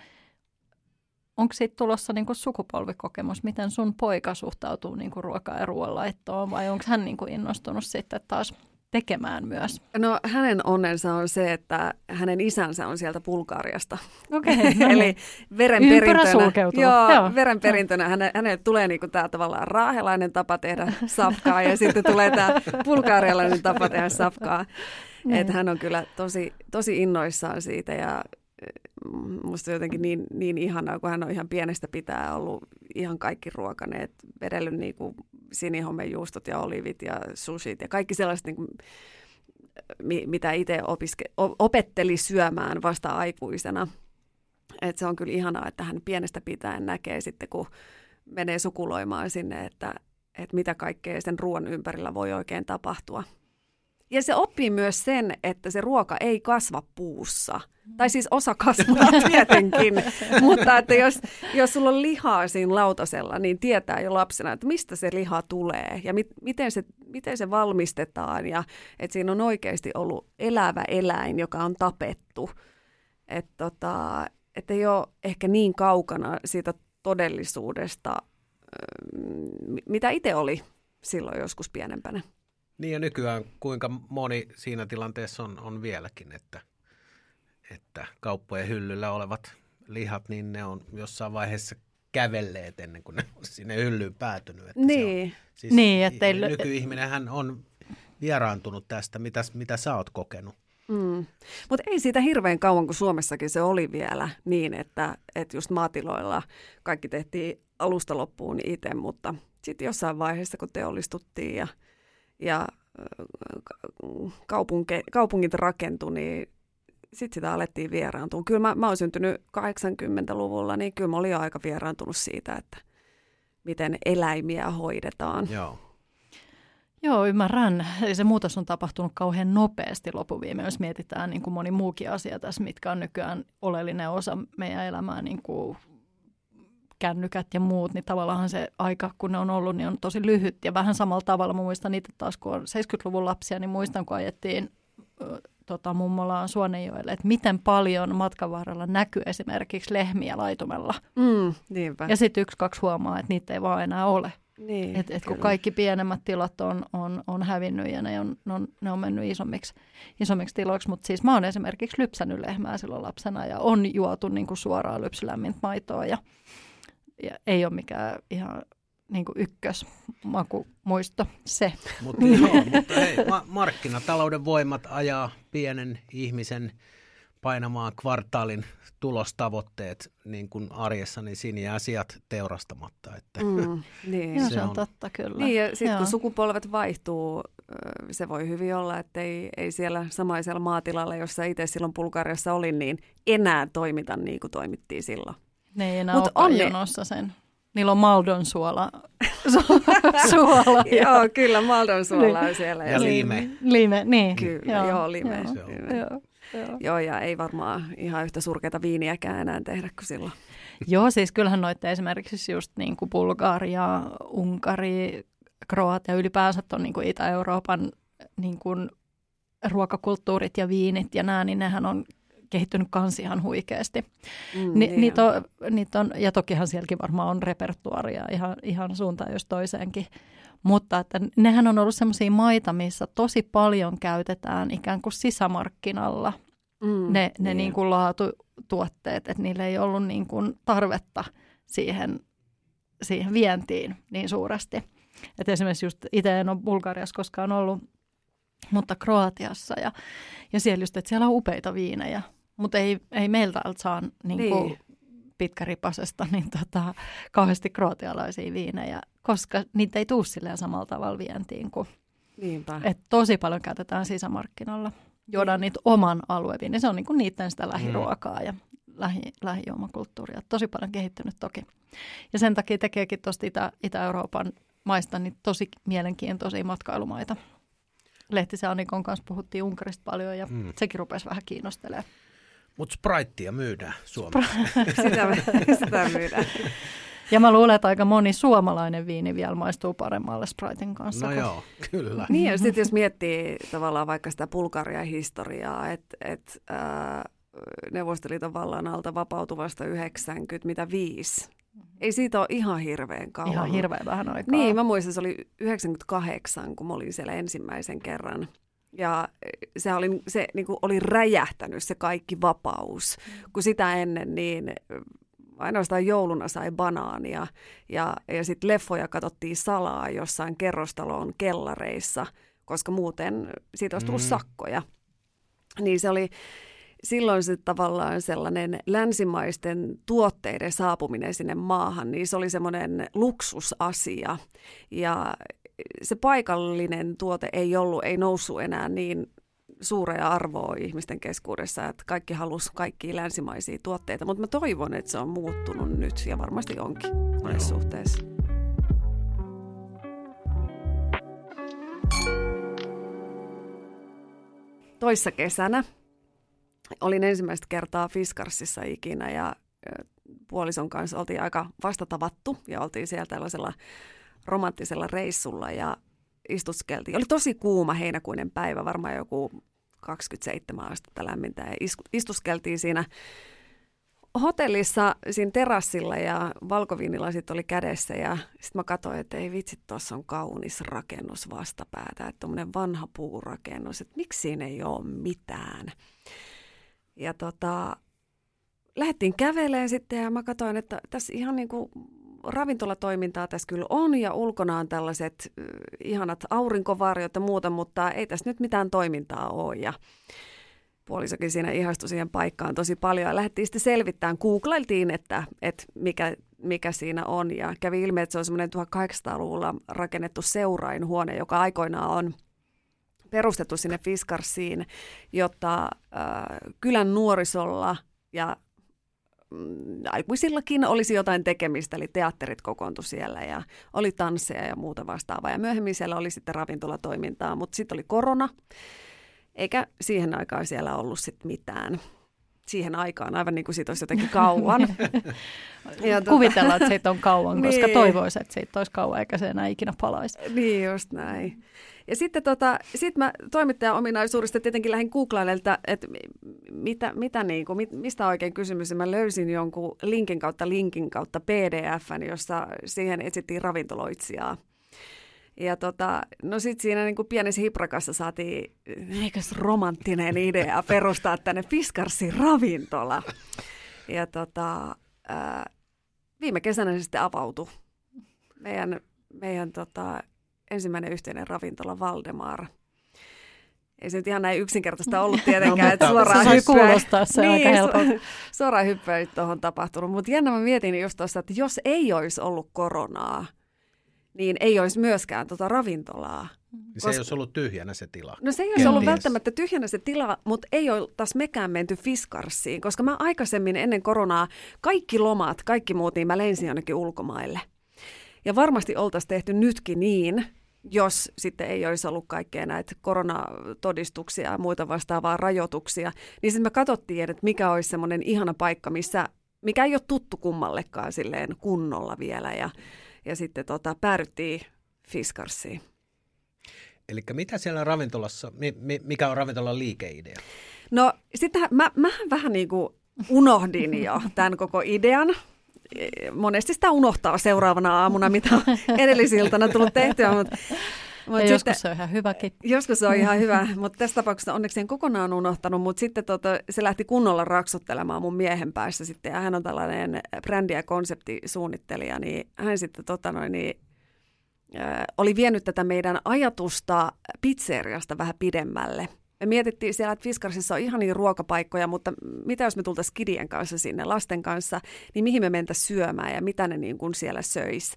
Onko siitä tulossa niinku sukupolvikokemus? Miten sun poika suhtautuu niinku ruoka- ja ruoanlaittoon vai onko hän niinku innostunut sitten taas tekemään myös?
No hänen onnensa on se, että hänen isänsä on sieltä Bulgariasta.
Okei, no niin.
Eli verenperintönä,
Ympyrä sulkeutuu.
joo,
Joo.
verenperintönä häne, hänelle tulee niinku tämä tavallaan raahelainen tapa tehdä safkaa ja sitten tulee tämä bulgarialainen tapa tehdä safkaa.
Niin.
Että hän on kyllä tosi, tosi innoissaan siitä ja musta jotenkin niin, niin ihanaa, kun hän on ihan pienestä pitää ollut ihan kaikki ruokaneet, vedellyt niinku sinihomejuustot ja olivit ja sushit ja kaikki sellaiset, niinku, mi- mitä itse opiske- opetteli syömään vasta aikuisena. Et se on kyllä ihanaa, että hän pienestä pitäen näkee sitten, kun menee sukuloimaan sinne, että, että mitä kaikkea sen ruoan ympärillä voi oikein tapahtua. Ja se oppii myös sen, että se ruoka ei kasva puussa. Tai siis osa kasvaa tietenkin, mutta että jos, jos sulla on lihaa siinä lautasella, niin tietää jo lapsena, että mistä se liha tulee ja mit, miten, se, miten se valmistetaan. Ja että siinä on oikeasti ollut elävä eläin, joka on tapettu. Että tota, et ei ole ehkä niin kaukana siitä todellisuudesta, ähm, mitä itse oli silloin joskus pienempänä.
Niin ja nykyään kuinka moni siinä tilanteessa on, on vieläkin, että, että kauppojen hyllyllä olevat lihat, niin ne on jossain vaiheessa kävelleet ennen kuin ne on sinne hyllyyn päätynyt. Että se on,
Niin,
Niin, ettei
Nykyihminenhän on vieraantunut tästä, mitä, mitä sä oot kokenut.
Mm. Mutta ei siitä hirveän kauan, kun Suomessakin se oli vielä niin, että, että just maatiloilla kaikki tehtiin alusta loppuun itse, mutta sitten jossain vaiheessa, kun teollistuttiin ja, ja kaupunke, kaupungit rakentui, niin sitten sitä alettiin vieraantua. Kyllä mä, mä oon syntynyt 80-luvulla, niin kyllä mä olin jo aika vieraantunut siitä, että miten eläimiä hoidetaan.
Joo.
Joo, ymmärrän. Eli se muutos on tapahtunut kauhean nopeasti lopuviime, jos mietitään niin kuin moni muukin asia tässä, mitkä on nykyään oleellinen osa meidän elämää, niin kuin kännykät ja muut, niin tavallaan se aika, kun ne on ollut, niin on tosi lyhyt. Ja vähän samalla tavalla, mä muistan itse taas, kun on 70-luvun lapsia, niin muistan, kun ajettiin tota, mummolaan Suonenjoelle, että miten paljon matkan varrella näkyy esimerkiksi lehmiä laitumella.
Mm, niinpä.
Ja sitten yksi, kaksi huomaa, että niitä ei vaan enää ole.
Niin,
et, et kun kaikki pienemmät tilat on, on, on hävinnyt ja ne on, ne on, ne on mennyt isommiksi, isommiksi tiloiksi, mutta siis mä oon esimerkiksi lypsänyt lehmää silloin lapsena ja on juotu niin kuin suoraan lypsylämmintä maitoa ja, ja ei ole mikään ihan niin kuin ykkösmakumuisto se.
Mut, joo, mutta hei, ma- markkinatalouden voimat ajaa pienen ihmisen painamaan kvartaalin tulostavoitteet niin kuin arjessa, niin siinä jää asiat teurastamatta. Että
mm,
niin. se, se on totta kyllä.
Niin ja sitten kun sukupolvet vaihtuu, se voi hyvin olla, että ei, ei siellä samaisella maatilalla, jossa itse silloin Bulgariassa olin, niin enää toimita niin kuin toimittiin silloin.
Ne ei enää Mut ole jonossa sen. Niillä on Maldon suola. Su- suola
joo, kyllä Maldon suola on siellä.
Ja lime.
Lime, niin.
Kyllä, joo, joo lime. Joo. lime. Joo. Joo. Joo, ja ei varmaan ihan yhtä surkeita viiniäkään enää tehdä kuin silloin.
Joo, siis kyllähän noitte esimerkiksi just niin kuin Bulgaria, Unkari, Kroatia ylipäänsä on niin kuin Itä-Euroopan niin kuin ruokakulttuurit ja viinit ja nämä, niin nehän on kehittynyt kans ihan huikeasti. Mm, Ni, niin niitä, on, niitä on, ja tokihan sielläkin varmaan on repertuaria ihan, ihan suuntaan jos toiseenkin. Mutta että nehän on ollut sellaisia maita, missä tosi paljon käytetään ikään kuin sisämarkkinalla mm, ne, ne niin. Niin kuin laatutuotteet, että niillä ei ollut niin kuin tarvetta siihen, siihen vientiin niin suuresti. Et esimerkiksi just itse en ole Bulgariassa koskaan ollut, mutta Kroatiassa ja, ja siellä just, että siellä on upeita viinejä, mutta ei, ei meiltä saa niin kuin, niin pitkäripasesta niin tota, kauheasti kroatialaisia viinejä, koska niitä ei tule silleen samalla tavalla vientiin kuin
Niinpä.
Et tosi paljon käytetään sisämarkkinoilla. Juodaan niin. niitä oman alueen niin se on niinku niiden sitä lähiruokaa ja lähi, lähijuomakulttuuria. Tosi paljon kehittynyt toki. Ja sen takia tekeekin tuosta Itä, Itä-Euroopan maista niin tosi mielenkiintoisia matkailumaita. Lehtisen Annikon kanssa puhuttiin Unkarista paljon ja mm. sekin rupesi vähän kiinnostelemaan.
Mutta Spritea myydään Suomessa.
sitä, sitä myydään.
Ja mä luulen, että aika moni suomalainen viini vielä maistuu paremmalle Spriten kanssa.
No kun... joo, kyllä.
Niin ja sitten jos miettii tavallaan vaikka sitä Bulgarian historiaa, että et, äh, Neuvostoliiton vallan alta vapautuvasta 90, mitä viisi. Ei siitä ole ihan hirveän kauan.
Ihan hirveän vähän aikaa.
Niin, mä muistan, se oli 98, kun mä olin siellä ensimmäisen kerran. Ja se oli, se niin kuin oli räjähtänyt se kaikki vapaus, mm. kun sitä ennen niin ainoastaan jouluna sai banaania ja, ja sitten leffoja katsottiin salaa jossain kerrostaloon kellareissa, koska muuten siitä olisi tullut mm. sakkoja. Niin se oli silloin se tavallaan sellainen länsimaisten tuotteiden saapuminen sinne maahan, niin se oli semmoinen luksusasia. Ja se paikallinen tuote ei ollut, ei noussut enää niin suurea arvoa ihmisten keskuudessa, että kaikki halusi kaikkia länsimaisia tuotteita, mutta mä toivon, että se on muuttunut nyt ja varmasti onkin monessa suhteessa. Toissa kesänä olin ensimmäistä kertaa Fiskarsissa ikinä ja puolison kanssa oltiin aika vastatavattu ja oltiin siellä tällaisella romanttisella reissulla ja istuskeltiin. Oli tosi kuuma heinäkuinen päivä, varmaan joku 27 astetta lämmintä ja istuskeltiin siinä hotellissa siinä terassilla ja valkoviinilasit oli kädessä ja sitten mä katsoin, että ei vitsi, tuossa on kaunis rakennus vastapäätä, että tuommoinen vanha puurakennus, että miksi siinä ei ole mitään. Ja tota, lähdettiin kävelemään sitten ja mä katsoin, että tässä ihan niin kuin ravintolatoimintaa tässä kyllä on ja ulkona on tällaiset ihanat aurinkovarjot ja muuta, mutta ei tässä nyt mitään toimintaa ole. Ja puolisokin siinä ihastui siihen paikkaan tosi paljon ja lähdettiin sitten selvittämään. Googlailtiin, että, että mikä, mikä siinä on ja kävi ilmi, että se on semmoinen 1800-luvulla rakennettu seurainhuone, joka aikoinaan on perustettu sinne Fiskarsiin, jotta äh, kylän nuorisolla ja aikuisillakin olisi jotain tekemistä, eli teatterit kokoontu siellä ja oli tansseja ja muuta vastaavaa. Ja myöhemmin siellä oli sitten ravintolatoimintaa, mutta sitten oli korona eikä siihen aikaan siellä ollut sit mitään. Siihen aikaan, aivan niin kuin siitä olisi jotenkin kauan.
ja tuota... Kuvitellaan, että siitä on kauan, koska niin. toivoisi, että siitä olisi kauan, eikä se enää ikinä palaisi.
Niin, just näin. Ja sitten tota, sit mä toimittajan ominaisuudesta tietenkin lähdin googlailemaan, että, mitä, mitä niin kuin, mistä oikein kysymys. Mä löysin jonkun linkin kautta linkin kautta pdfn, jossa siihen etsittiin ravintoloitsijaa. Ja tota, no sitten siinä niin kuin pienessä hiprakassa saatiin, eikös romanttinen idea perustaa tänne Fiskarsin ravintola. Ja tota, ää, viime kesänä se sitten avautui. Meidän, meidän tota, ensimmäinen yhteinen ravintola Valdemar. Ei se nyt ihan näin yksinkertaista ollut tietenkään, no, että suoraan
se kuulostaa se niin, aika helppo. Su-
suoraan hyppää tuohon tapahtunut. Mutta jännä mä mietin just tuossa, että jos ei olisi ollut koronaa, niin ei olisi myöskään tota ravintolaa.
Se koska... ei olisi ollut tyhjänä se tila.
No se ei olisi ollut välttämättä tyhjänä se tila, mutta ei ole taas mekään menty Fiskarsiin, koska mä aikaisemmin ennen koronaa kaikki lomat, kaikki muut, niin mä lensin jonnekin ulkomaille. Ja varmasti oltaisiin tehty nytkin niin, jos sitten ei olisi ollut kaikkea näitä koronatodistuksia ja muita vastaavaa rajoituksia, niin sitten me katsottiin, että mikä olisi semmoinen ihana paikka, missä, mikä ei ole tuttu kummallekaan silleen kunnolla vielä. Ja ja sitten tota, päädyttiin Fiskarsiin.
Eli mitä siellä ravintolassa, mikä on ravintolan liikeidea?
No sitten mä, mä vähän niin kuin unohdin jo tämän koko idean. Monesti sitä unohtaa seuraavana aamuna, mitä on edellisiltana tullut tehtyä, mutta
Mut ja joskus se on ihan hyväkin.
Joskus se on ihan hyvä, mutta tässä tapauksessa onneksi en kokonaan unohtanut, mutta sitten tota, se lähti kunnolla raksuttelemaan mun miehen päässä sitten, ja hän on tällainen brändi- ja konseptisuunnittelija, niin hän sitten tota noin, niin, äh, oli vienyt tätä meidän ajatusta pizzeriasta vähän pidemmälle. Me mietittiin siellä, että Fiskarsissa on ihan niin ruokapaikkoja, mutta mitä jos me tultaisiin kidien kanssa sinne lasten kanssa, niin mihin me mentäisiin syömään ja mitä ne niin kuin siellä söisi.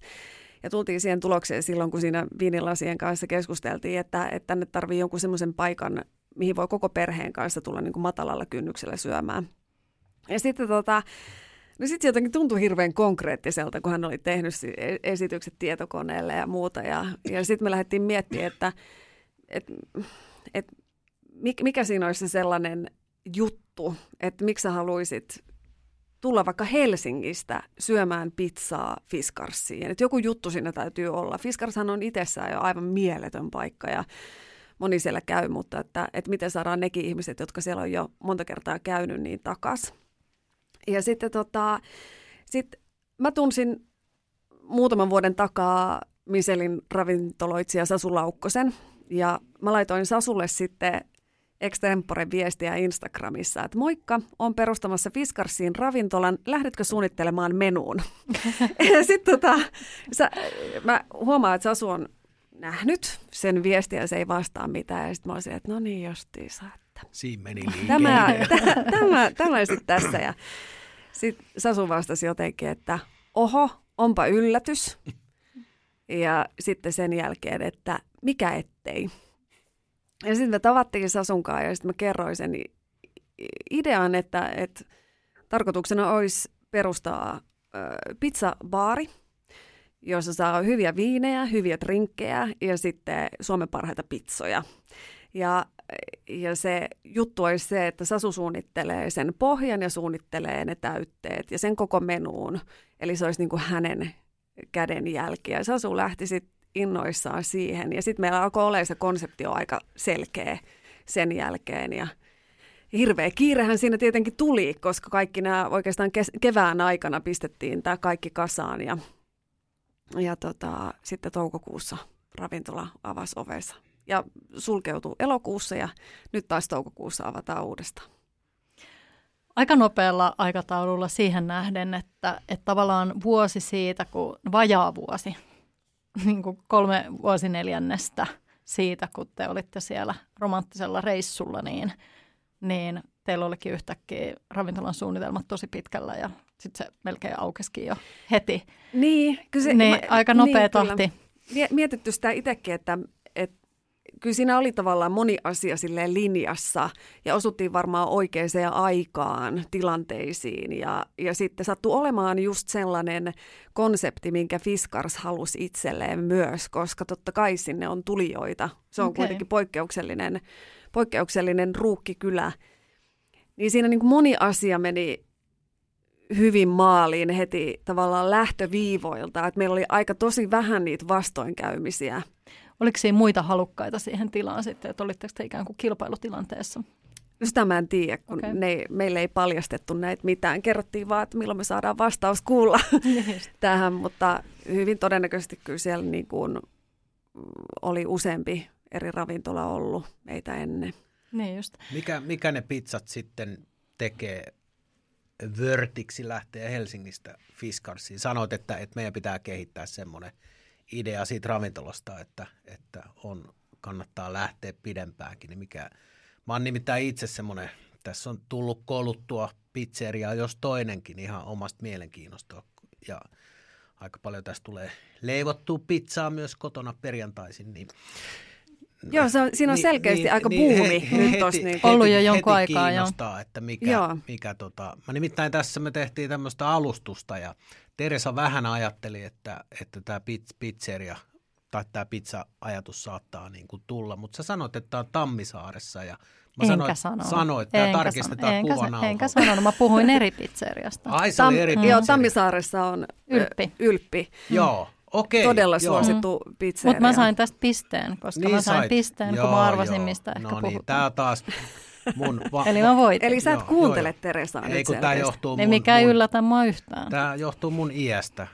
Ja tultiin siihen tulokseen silloin, kun siinä viinilasien kanssa keskusteltiin, että, että tänne tarvii jonkun semmoisen paikan, mihin voi koko perheen kanssa tulla niin kuin matalalla kynnyksellä syömään. Ja sitten tota, No sitten se jotenkin tuntui hirveän konkreettiselta, kun hän oli tehnyt e-, esitykset tietokoneelle ja muuta. Ja, ja sitten me lähdettiin miettimään, että, että, että mikä siinä olisi se sellainen juttu, että miksi sä haluaisit tulla vaikka Helsingistä syömään pizzaa Fiskarsiin. Et joku juttu siinä täytyy olla. Fiskarshan on itsessään jo aivan mieletön paikka ja moni siellä käy, mutta että, että miten saadaan nekin ihmiset, jotka siellä on jo monta kertaa käynyt, niin takas. Ja sitten tota, sit mä tunsin muutaman vuoden takaa Miselin ravintoloitsija Sasu Laukkosen, ja mä laitoin Sasulle sitten extempore viestiä Instagramissa, että moikka, on perustamassa Fiskarsiin ravintolan, lähdetkö suunnittelemaan menuun? ja sitten tota, sä, mä huomaan, että Sasu on nähnyt sen viestiä ja se ei vastaa mitään. Ja sitten mä olisin, että no niin justiinsa. Että
Siinä meni
Tämä, tämä, tämä, tämä sitten tässä. Ja sitten Sasu vastasi jotenkin, että oho, onpa yllätys. Ja sitten sen jälkeen, että mikä ettei. Ja sitten me tavattiin Sasunkaan ja sitten mä kerroin sen idean, että, että tarkoituksena olisi perustaa ö, pizzabaari, jossa saa hyviä viinejä, hyviä trinkkejä ja sitten Suomen parhaita pizzoja. Ja, ja se juttu olisi se, että Sasu suunnittelee sen pohjan ja suunnittelee ne täytteet ja sen koko menuun. Eli se olisi niin kuin hänen kädenjälkiä. Sasu lähti sitten innoissaan siihen. Ja sitten meillä alkoi olla se konsepti aika selkeä sen jälkeen. Ja hirveä kiirehän siinä tietenkin tuli, koska kaikki nämä oikeastaan kevään aikana pistettiin tämä kaikki kasaan. Ja, ja tota, sitten toukokuussa ravintola avasi ovensa ja sulkeutui elokuussa ja nyt taas toukokuussa avataan uudestaan.
Aika nopealla aikataululla siihen nähden, että, että tavallaan vuosi siitä, kun vajaa vuosi niin kuin kolme vuosineljännestä siitä, kun te olitte siellä romanttisella reissulla, niin, niin teillä olikin yhtäkkiä ravintolan suunnitelmat tosi pitkällä ja sitten se melkein aukesikin jo heti.
Niin, kyllä se,
niin
mä,
aika nopea
niin,
tahti.
Kyllä. Mietitty sitä itsekin, että kyllä siinä oli tavallaan moni asia silleen linjassa ja osuttiin varmaan oikeaan aikaan tilanteisiin ja, ja sitten sattui olemaan just sellainen konsepti, minkä Fiskars halusi itselleen myös, koska totta kai sinne on tulijoita. Se on okay. kuitenkin poikkeuksellinen, poikkeuksellinen ruukkikylä. Niin siinä niin kuin moni asia meni hyvin maaliin heti tavallaan lähtöviivoilta, että meillä oli aika tosi vähän niitä vastoinkäymisiä –
Oliko siinä muita halukkaita siihen tilaan sitten, että olitteko te ikään kuin kilpailutilanteessa?
No sitä mä en tiedä, kun okay. ne, meille ei paljastettu näitä mitään. Kerrottiin vaan, että milloin me saadaan vastaus kuulla tähän, mutta hyvin todennäköisesti kyllä siellä niin kuin oli useampi eri ravintola ollut meitä ennen.
Niin just.
Mikä, mikä ne pizzat sitten tekee vörtiksi lähteä Helsingistä Fiskarsiin? Sanoit, että, että meidän pitää kehittää semmoinen – idea siitä ravintolasta, että, että on, kannattaa lähteä pidempäänkin. Niin mikä, mä oon nimittäin itse semmoinen, tässä on tullut kouluttua pizzeria, jos toinenkin ihan omasta mielenkiinnosta. Ja aika paljon tästä tulee leivottua pizzaa myös kotona perjantaisin, niin
Joo, se on, siinä on niin, selkeästi niin, aika niin, buumi he, nyt heti,
tossa, niin. Ollut jo jonkun aikaa,
joo. että mikä, joo. mikä tota, mä nimittäin tässä me tehtiin tämmöistä alustusta ja Teresa vähän ajatteli, että, että tämä pizzeria tai tämä pizza-ajatus saattaa niin kuin tulla, mutta sä sanoit, että tämä on Tammisaaressa ja mä
sanoin,
sanonut. sanoin että tämä tarkistetaan
enkä,
kuvan
Enkä sanonut, mä puhuin eri pizzeriasta.
Ai se Tam, eri
Joo, Tammisaaressa on
Ylppi.
Ylppi.
Mm. Joo. Okei,
Todella joo. suosittu mm. pizzeria.
Mutta mä sain tästä pisteen, koska niin mä sain sait. pisteen, joo, kun mä arvasin, joo. mistä ehkä no niin, puhutaan.
Tämä taas mun...
Va- Eli mä voit.
Eli sä et kuuntele Teresaa
Ei, kun tämä johtuu
mun, mikä ei yllätä mua yhtään.
Tämä johtuu mun iästä.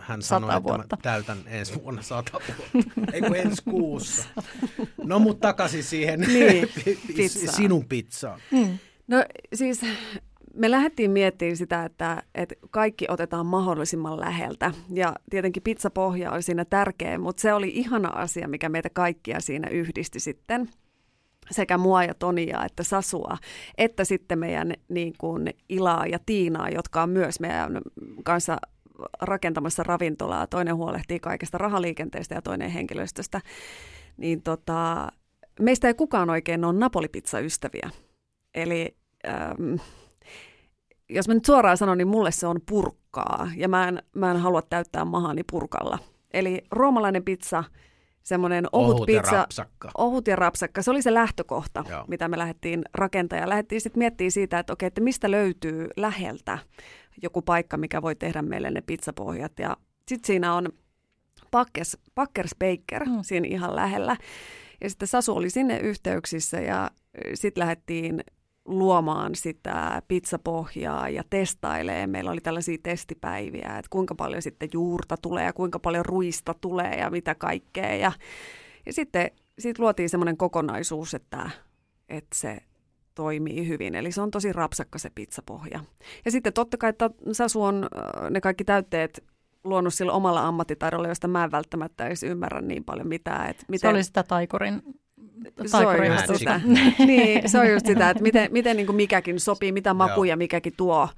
Hän sanoi, että vuotta. mä täytän ensi vuonna sata vuotta. Ei kun ensi kuussa. No mut takaisin siihen niin, pizzaan. sinun pizzaan.
Mm. No siis me lähdettiin miettimään sitä, että, että kaikki otetaan mahdollisimman läheltä. Ja tietenkin pizzapohja oli siinä tärkeä, mutta se oli ihana asia, mikä meitä kaikkia siinä yhdisti sitten sekä mua ja Tonia että Sasua, että sitten meidän niin kuin Ilaa ja Tiinaa, jotka on myös meidän kanssa rakentamassa ravintolaa. Toinen huolehtii kaikesta rahaliikenteestä ja toinen henkilöstöstä. Niin tota, meistä ei kukaan oikein ole napolipizza-ystäviä. Eli ähm, jos mä nyt suoraan sanon, niin mulle se on purkkaa ja mä en, mä en halua täyttää mahani purkalla. Eli roomalainen pizza, semmoinen ohut, ohut pizza,
ja rapsakka.
ohut ja rapsakka, se oli se lähtökohta, Joo. mitä me lähdettiin rakentamaan. Lähdettiin sitten miettimään siitä, että okei, että mistä löytyy läheltä joku paikka, mikä voi tehdä meille ne pizzapohjat. Ja sitten siinä on Packers, Packers Baker mm. siinä ihan lähellä. Ja sitten Sasu oli sinne yhteyksissä ja sitten lähdettiin luomaan sitä pizzapohjaa ja testailee. Meillä oli tällaisia testipäiviä, että kuinka paljon sitten juurta tulee ja kuinka paljon ruista tulee ja mitä kaikkea. Ja, ja sitten siitä luotiin semmoinen kokonaisuus, että, että se toimii hyvin. Eli se on tosi rapsakka se pizzapohja. Ja sitten totta kai että Sasu on ne kaikki täytteet luonut sillä omalla ammattitaidolla, josta mä en välttämättä edes ymmärrä niin paljon mitään. Että
miten... Se oli sitä taikurin
se on just sitä. niin, se on just sitä, että miten, miten niin kuin mikäkin sopii, mitä makuja mikäkin tuo,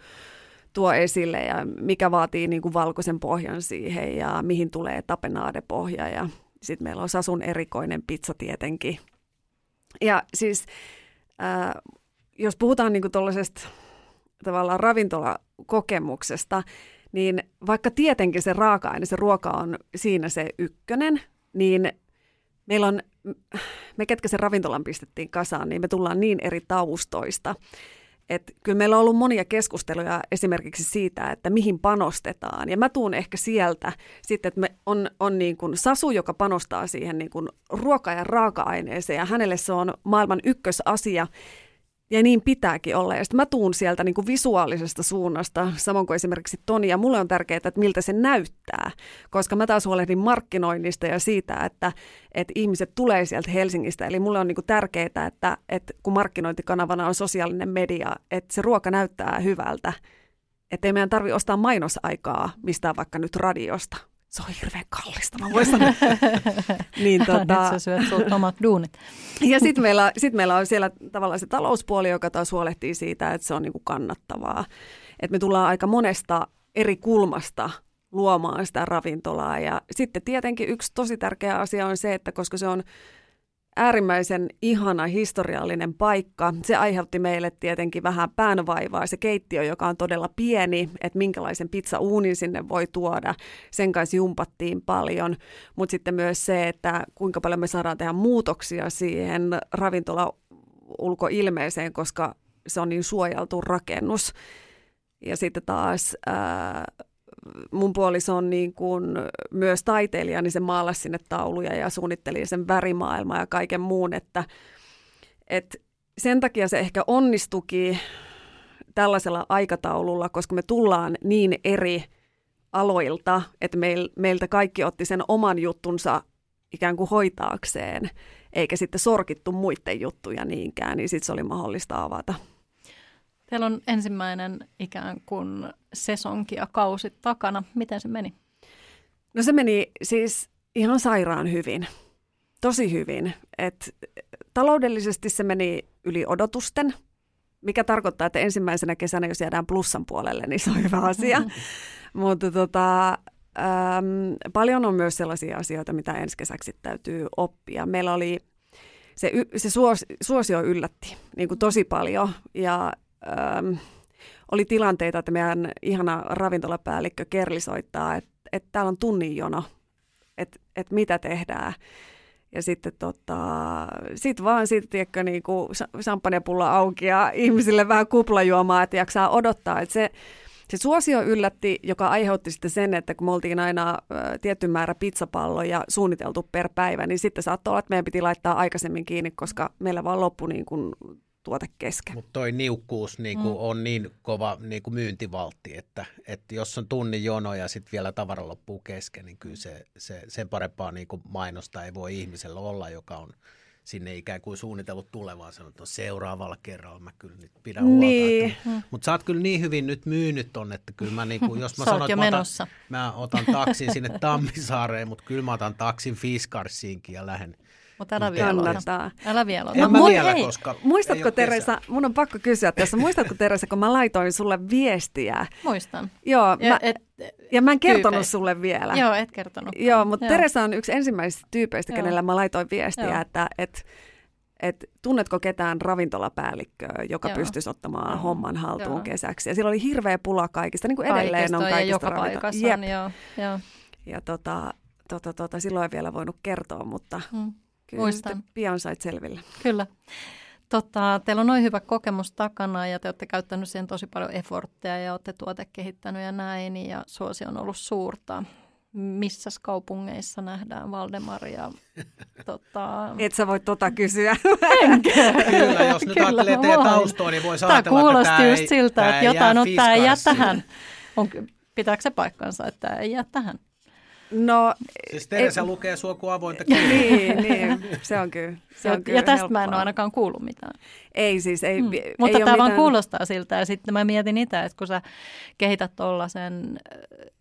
tuo esille ja mikä vaatii niin kuin valkoisen pohjan siihen ja mihin tulee tapenaadepohja ja sitten meillä on Sasun erikoinen pizza tietenkin. Ja siis äh, jos puhutaan niin tuollaisesta tavallaan ravintolakokemuksesta, niin vaikka tietenkin se raaka-aine, se ruoka on siinä se ykkönen, niin meillä on me ketkä sen ravintolan pistettiin kasaan, niin me tullaan niin eri taustoista. että kyllä meillä on ollut monia keskusteluja esimerkiksi siitä, että mihin panostetaan. Ja mä tuun ehkä sieltä sitten, että me on, on niin kuin Sasu, joka panostaa siihen niin kuin ruoka- ja raaka-aineeseen. Ja hänelle se on maailman ykkösasia. Ja niin pitääkin olla. Ja sitten mä tuun sieltä niin kuin visuaalisesta suunnasta, samoin kuin esimerkiksi Toni. Ja mulle on tärkeää, että miltä se näyttää, koska mä taas huolehdin markkinoinnista ja siitä, että, että ihmiset tulee sieltä Helsingistä. Eli mulle on niin kuin tärkeää, että, että kun markkinointikanavana on sosiaalinen media, että se ruoka näyttää hyvältä. Että ei meidän tarvi ostaa mainosaikaa mistään vaikka nyt radiosta. Se on hirveän kallista, mä voin sanoa.
niin, tota... Nyt sä syöt sulta omat duunit.
ja sitten meillä, sit meillä on siellä tavallaan se talouspuoli, joka taas huolehtii siitä, että se on niinku kannattavaa. Et me tullaan aika monesta eri kulmasta luomaan sitä ravintolaa. Ja sitten tietenkin yksi tosi tärkeä asia on se, että koska se on äärimmäisen ihana historiallinen paikka. Se aiheutti meille tietenkin vähän päänvaivaa. Se keittiö, joka on todella pieni, että minkälaisen pizzauunin sinne voi tuoda. Sen kanssa jumpattiin paljon. Mutta sitten myös se, että kuinka paljon me saadaan tehdä muutoksia siihen ravintola ulkoilmeeseen, koska se on niin suojeltu rakennus. Ja sitten taas ää, mun puoliso on niin kuin myös taiteilija, niin se maalasi sinne tauluja ja suunnitteli sen värimaailmaa ja kaiken muun, että, että sen takia se ehkä onnistuki tällaisella aikataululla, koska me tullaan niin eri aloilta, että meil, meiltä kaikki otti sen oman juttunsa ikään kuin hoitaakseen, eikä sitten sorkittu muiden juttuja niinkään, niin sitten se oli mahdollista avata.
Teillä on ensimmäinen ikään kuin sesonki ja kausi takana. Miten se meni?
No se meni siis ihan sairaan hyvin. Tosi hyvin. Et taloudellisesti se meni yli odotusten, mikä tarkoittaa, että ensimmäisenä kesänä, jos jäädään plussan puolelle, niin se on hyvä asia. Mutta tota, äm, paljon on myös sellaisia asioita, mitä ensi kesäksi täytyy oppia. Meillä oli se, se suos, suosio yllätti niin kuin tosi paljon ja äm, oli tilanteita, että meidän ihana ravintolapäällikkö Kerli soittaa, että, että täällä on tunnin jono, että, että mitä tehdään. Ja sitten tota, sit vaan sitten, tiedätkö, niin kuin champagnepulla auki ja ihmisille vähän kuplajuomaa, että jaksaa odottaa. Että se, se suosio yllätti, joka aiheutti sitten sen, että kun me oltiin aina ä, tietty määrä pizzapalloja suunniteltu per päivä, niin sitten saattoi olla, että meidän piti laittaa aikaisemmin kiinni, koska meillä vaan loppui niin kuin tuote kesken.
Mutta toi niukkuus niinku mm. on niin kova niinku myyntivaltti, että, että jos on tunnin jono ja sitten vielä tavara loppuu kesken, niin kyllä se, se, sen parempaa niinku mainosta ei voi ihmisellä olla, joka on sinne ikään kuin suunnitellut tulevaan, sanonut, että no seuraavalla kerralla mä kyllä nyt pidän huolta. Niin. Mutta sä oot kyllä niin hyvin nyt myynyt on, että kyllä mä niinku, jos mä sanon, että mä otan, mä otan taksin sinne Tammisaareen, mutta kyllä mä otan taksin Fiskarsiinkin ja lähden
mutta älä vielä kannattaa. Älä vielä
En mä vielä, hei, koska
Muistatko Teresa, mun on pakko kysyä tässä, muistatko Teresa, kun mä laitoin sulle viestiä?
Muistan.
Joo, ja, mä, et, ja mä en kertonut tyypei. sulle vielä.
Joo, et kertonut.
Joo, mutta Joo. Teresa on yksi ensimmäisistä tyypeistä, Joo. kenellä mä laitoin viestiä, Joo. että et, et, tunnetko ketään ravintolapäällikköä, joka Joo. pystyisi ottamaan Joo. homman haltuun Joo. kesäksi. Ja sillä oli hirveä pula kaikista, niin kuin edelleen on kaikista ja
joka paikassa. Yep. Joo. Joo.
Ja tota, tota, tota, silloin ei vielä voinut kertoa, mutta... Hmm Kyllä Muistan. pian sait selville.
Kyllä. Totta, teillä on noin hyvä kokemus takana ja te olette käyttänyt siihen tosi paljon efortteja ja olette tuotekehittänyt ja näin ja suosi on ollut suurta. Missä kaupungeissa nähdään Valdemar ja tota...
Et sä voi tota kysyä.
Kyllä, jos nyt Kyllä, ajattelee teidän taustoa, niin voi
ajatella,
tämä
kuulosti että just ei, siltä, että jotain on, tämä ei jää tähän. On, pitääkö se paikkansa, että tämä ei jää tähän?
No,
siis Teresa ei, lukee sua kuin avointa
niin, niin, se on kyllä. Se on ja,
kyllä ja tästä helppoa. mä en ole ainakaan kuullut mitään.
Ei siis, ei, hmm.
ei Mutta tämä vaan kuulostaa siltä ja sitten mä mietin itse, että kun sä kehität tuollaisen,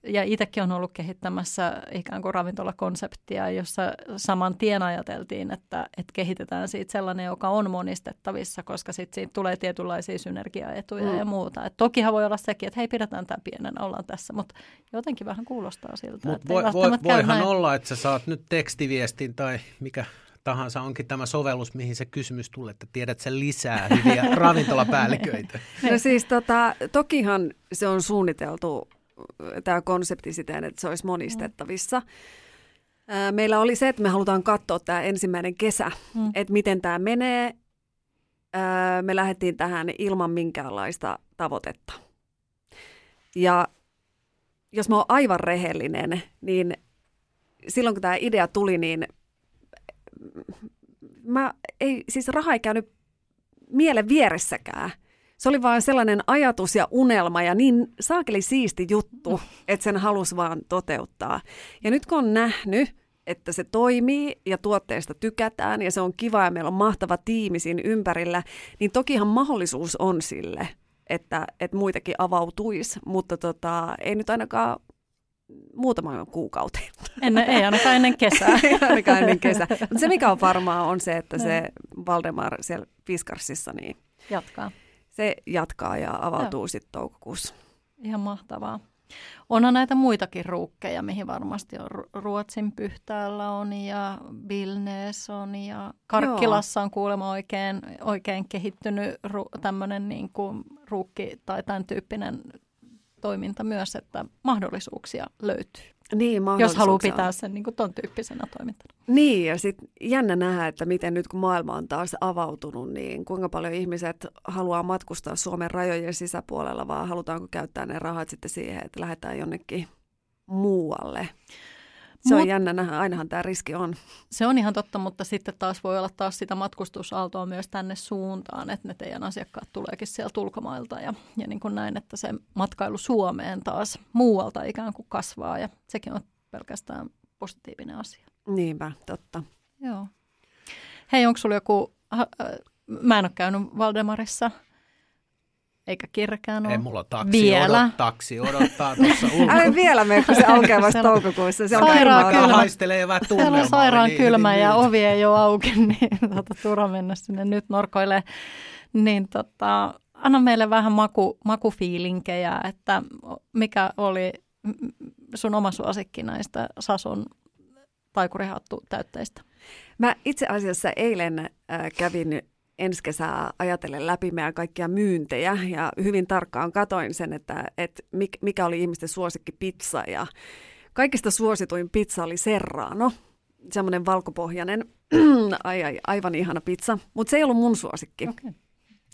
ja itsekin on ollut kehittämässä ikään kuin ravintolakonseptia, jossa saman tien ajateltiin, että, että kehitetään siitä sellainen, joka on monistettavissa, koska sitten siitä tulee tietynlaisia synergiaetuja hmm. ja muuta. Et tokihan voi olla sekin, että hei pidetään tämä pienen, ollaan tässä, mutta jotenkin vähän kuulostaa siltä.
Mut voi, voi, voihan näin. olla, että sä saat nyt tekstiviestin tai mikä tahansa onkin tämä sovellus, mihin se kysymys tulee, että tiedät sen lisää hyviä ravintolapäälliköitä.
No siis tota, tokihan se on suunniteltu tämä konsepti siten, että se olisi monistettavissa. Meillä oli se, että me halutaan katsoa tämä ensimmäinen kesä, mm. että miten tämä menee. Me lähdettiin tähän ilman minkäänlaista tavoitetta. Ja jos mä oon aivan rehellinen, niin silloin kun tämä idea tuli, niin mä ei, siis raha ei käynyt mielen vieressäkään. Se oli vaan sellainen ajatus ja unelma ja niin saakeli siisti juttu, että sen halusi vaan toteuttaa. Ja nyt kun on nähnyt, että se toimii ja tuotteesta tykätään ja se on kiva ja meillä on mahtava tiimi siinä ympärillä, niin tokihan mahdollisuus on sille, että, että muitakin avautuisi, mutta tota, ei nyt ainakaan muutaman kuukauteen.
Ennen, ei ainakaan ennen kesää.
ei ainakaan ennen kesää. Mutta se mikä on varmaa on se, että se Valdemar siellä Fiskarsissa, niin
jatkaa.
Se jatkaa ja avautuu sitten toukokuussa.
Ihan mahtavaa. Onhan näitä muitakin ruukkeja, mihin varmasti on Ruotsin pyhtäällä on ja Vilnees on ja Karkkilassa on kuulemma oikein, oikein kehittynyt ru- tämmöinen niin kuin ruukki tai tämän tyyppinen toiminta myös, että mahdollisuuksia löytyy.
Niin,
jos haluaa pitää sen niin kuin ton tyyppisenä toimintana.
Niin, ja sitten jännä nähdä, että miten nyt kun maailma on taas avautunut, niin kuinka paljon ihmiset haluaa matkustaa Suomen rajojen sisäpuolella, vaan halutaanko käyttää ne rahat sitten siihen, että lähdetään jonnekin muualle. Se Mut, on jännä nähdä, ainahan tämä riski on.
Se on ihan totta, mutta sitten taas voi olla taas sitä matkustusaaltoa myös tänne suuntaan, että ne teidän asiakkaat tuleekin sieltä ulkomailta ja, ja niin kuin näin, että se matkailu Suomeen taas muualta ikään kuin kasvaa ja sekin on pelkästään positiivinen asia.
Niinpä, totta.
Joo. Hei, onko sulla joku, mä en ole käynyt Valdemarissa – eikä kirkään ole.
Ei mulla taksi,
vielä.
Odot, taksi odottaa tuossa ulkona.
Älä vielä mene, kun se aukeaa vasta toukokuussa. Se on sairaan
kylmä. Haistelevä tunnelma.
on sairaan niin, kylmä niin, ja niin. ovi ei ole auki, niin tuota, turha mennä sinne nyt norkoille. Niin tota, anna meille vähän maku, makufiilinkejä, että mikä oli sun oma suosikki näistä Sason taikurihattu täytteistä?
Mä itse asiassa eilen äh, kävin ensi kesää ajatellen läpi meidän kaikkia myyntejä ja hyvin tarkkaan katoin sen, että, että mikä oli ihmisten suosikki pizza ja kaikista suosituin pizza oli Serrano, semmoinen valkopohjainen, ai, ai, aivan ihana pizza, mutta se ei ollut mun suosikki. Okay.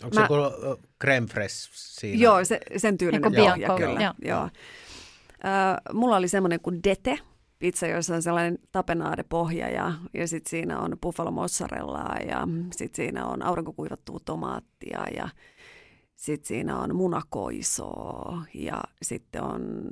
Onko Mä, se creme fresh siinä?
Joo, se, sen tyylinen pohja kyllä. Joo. Joo. Uh, mulla oli semmoinen kuin Dete, pizza, jossa on sellainen tapenaade-pohja ja, ja sitten siinä on buffalo mozzarellaa ja sitten siinä on aurinkokuivattua tomaattia ja sitten siinä on munakoisoa ja sitten on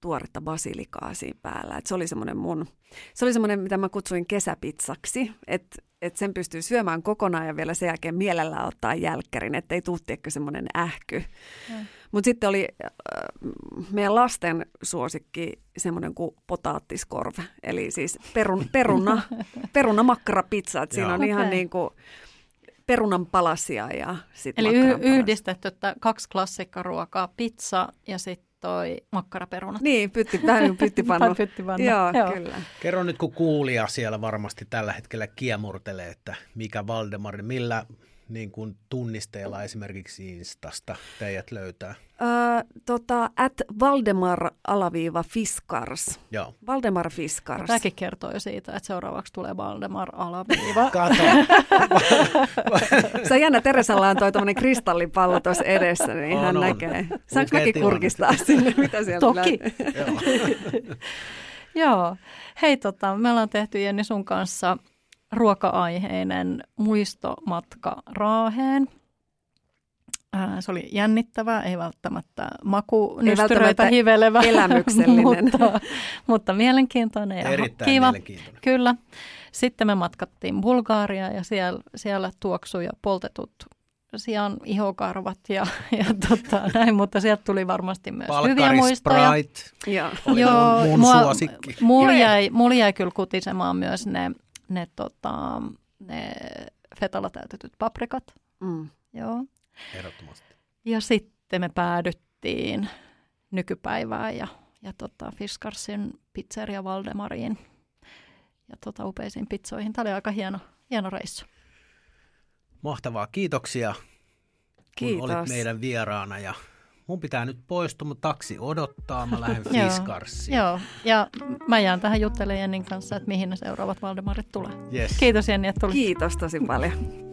tuoretta basilikaa siinä päällä. Et se oli semmoinen mun, se oli semmoinen, mitä mä kutsuin kesäpizzaksi, että et sen pystyy syömään kokonaan ja vielä sen jälkeen mielellään ottaa jälkkärin, ettei tuu semmoinen ähky. Mm. Mutta sitten oli äh, meidän lasten suosikki semmoinen kuin potaattiskorve, eli siis perun, peruna, peruna pizza. Siinä on okay. ihan niin kuin perunan palasia ja sitten
Eli y- yhdistetty että kaksi klassikkaruokaa, pizza ja sitten toi makkaraperunat.
Niin, pytti, vähän pyttipannu.
pyttipannu.
Joo, Joo, kyllä.
Kerro nyt, kun kuulija siellä varmasti tällä hetkellä kiemurtelee, että mikä Valdemar, millä niin kuin tunnisteella esimerkiksi Instasta teidät löytää?
Öö, tota, at Valdemar alaviiva Fiskars.
Joo.
Valdemar Fiskars.
Tämäkin kertoo jo siitä, että seuraavaksi tulee Valdemar alaviiva.
Kato.
Se on jännä, Teresalla on toi kristallipallo tuossa edessä, niin on, hän on. näkee. Saanko mäkin kurkistaa sinne, mitä siellä
Toki. Joo. Hei, tota, me ollaan tehty Jenni sun kanssa ruoka-aiheinen muistomatka Raaheen. Se oli jännittävää, ei välttämättä maku hivelevä,
elämyksellinen.
mutta, mutta mielenkiintoinen ja
Erittäin
kiva.
mielenkiintoinen.
Kyllä. Sitten me matkattiin Bulgaaria ja siellä, siellä tuoksu ja poltetut sian ihokarvat ja, ja tota, näin, mutta sieltä tuli varmasti myös
Palkari
hyviä muistoja.
Sprite ja. oli Joo, mun, mun mua, suosikki.
Mulla jäi, mulla jäi kyllä kutisemaan myös ne ne, tota, ne fetalla täytetyt paprikat.
Mm.
Joo.
Ehdottomasti.
Ja sitten me päädyttiin nykypäivään ja, ja tota Fiskarsin pizzeria Valdemariin ja tota upeisiin pizzoihin. Tämä oli aika hieno, hieno reissu.
Mahtavaa. Kiitoksia,
Kiitos.
kun olit meidän vieraana ja mun pitää nyt poistua, mutta taksi odottaa, mä lähden Fiskarsiin.
Joo, ja mä jään tähän juttelemaan Jennin kanssa, että mihin ne seuraavat Valdemarit tulee.
Yes.
Kiitos Jenni, että tulit.
Kiitos tosi paljon.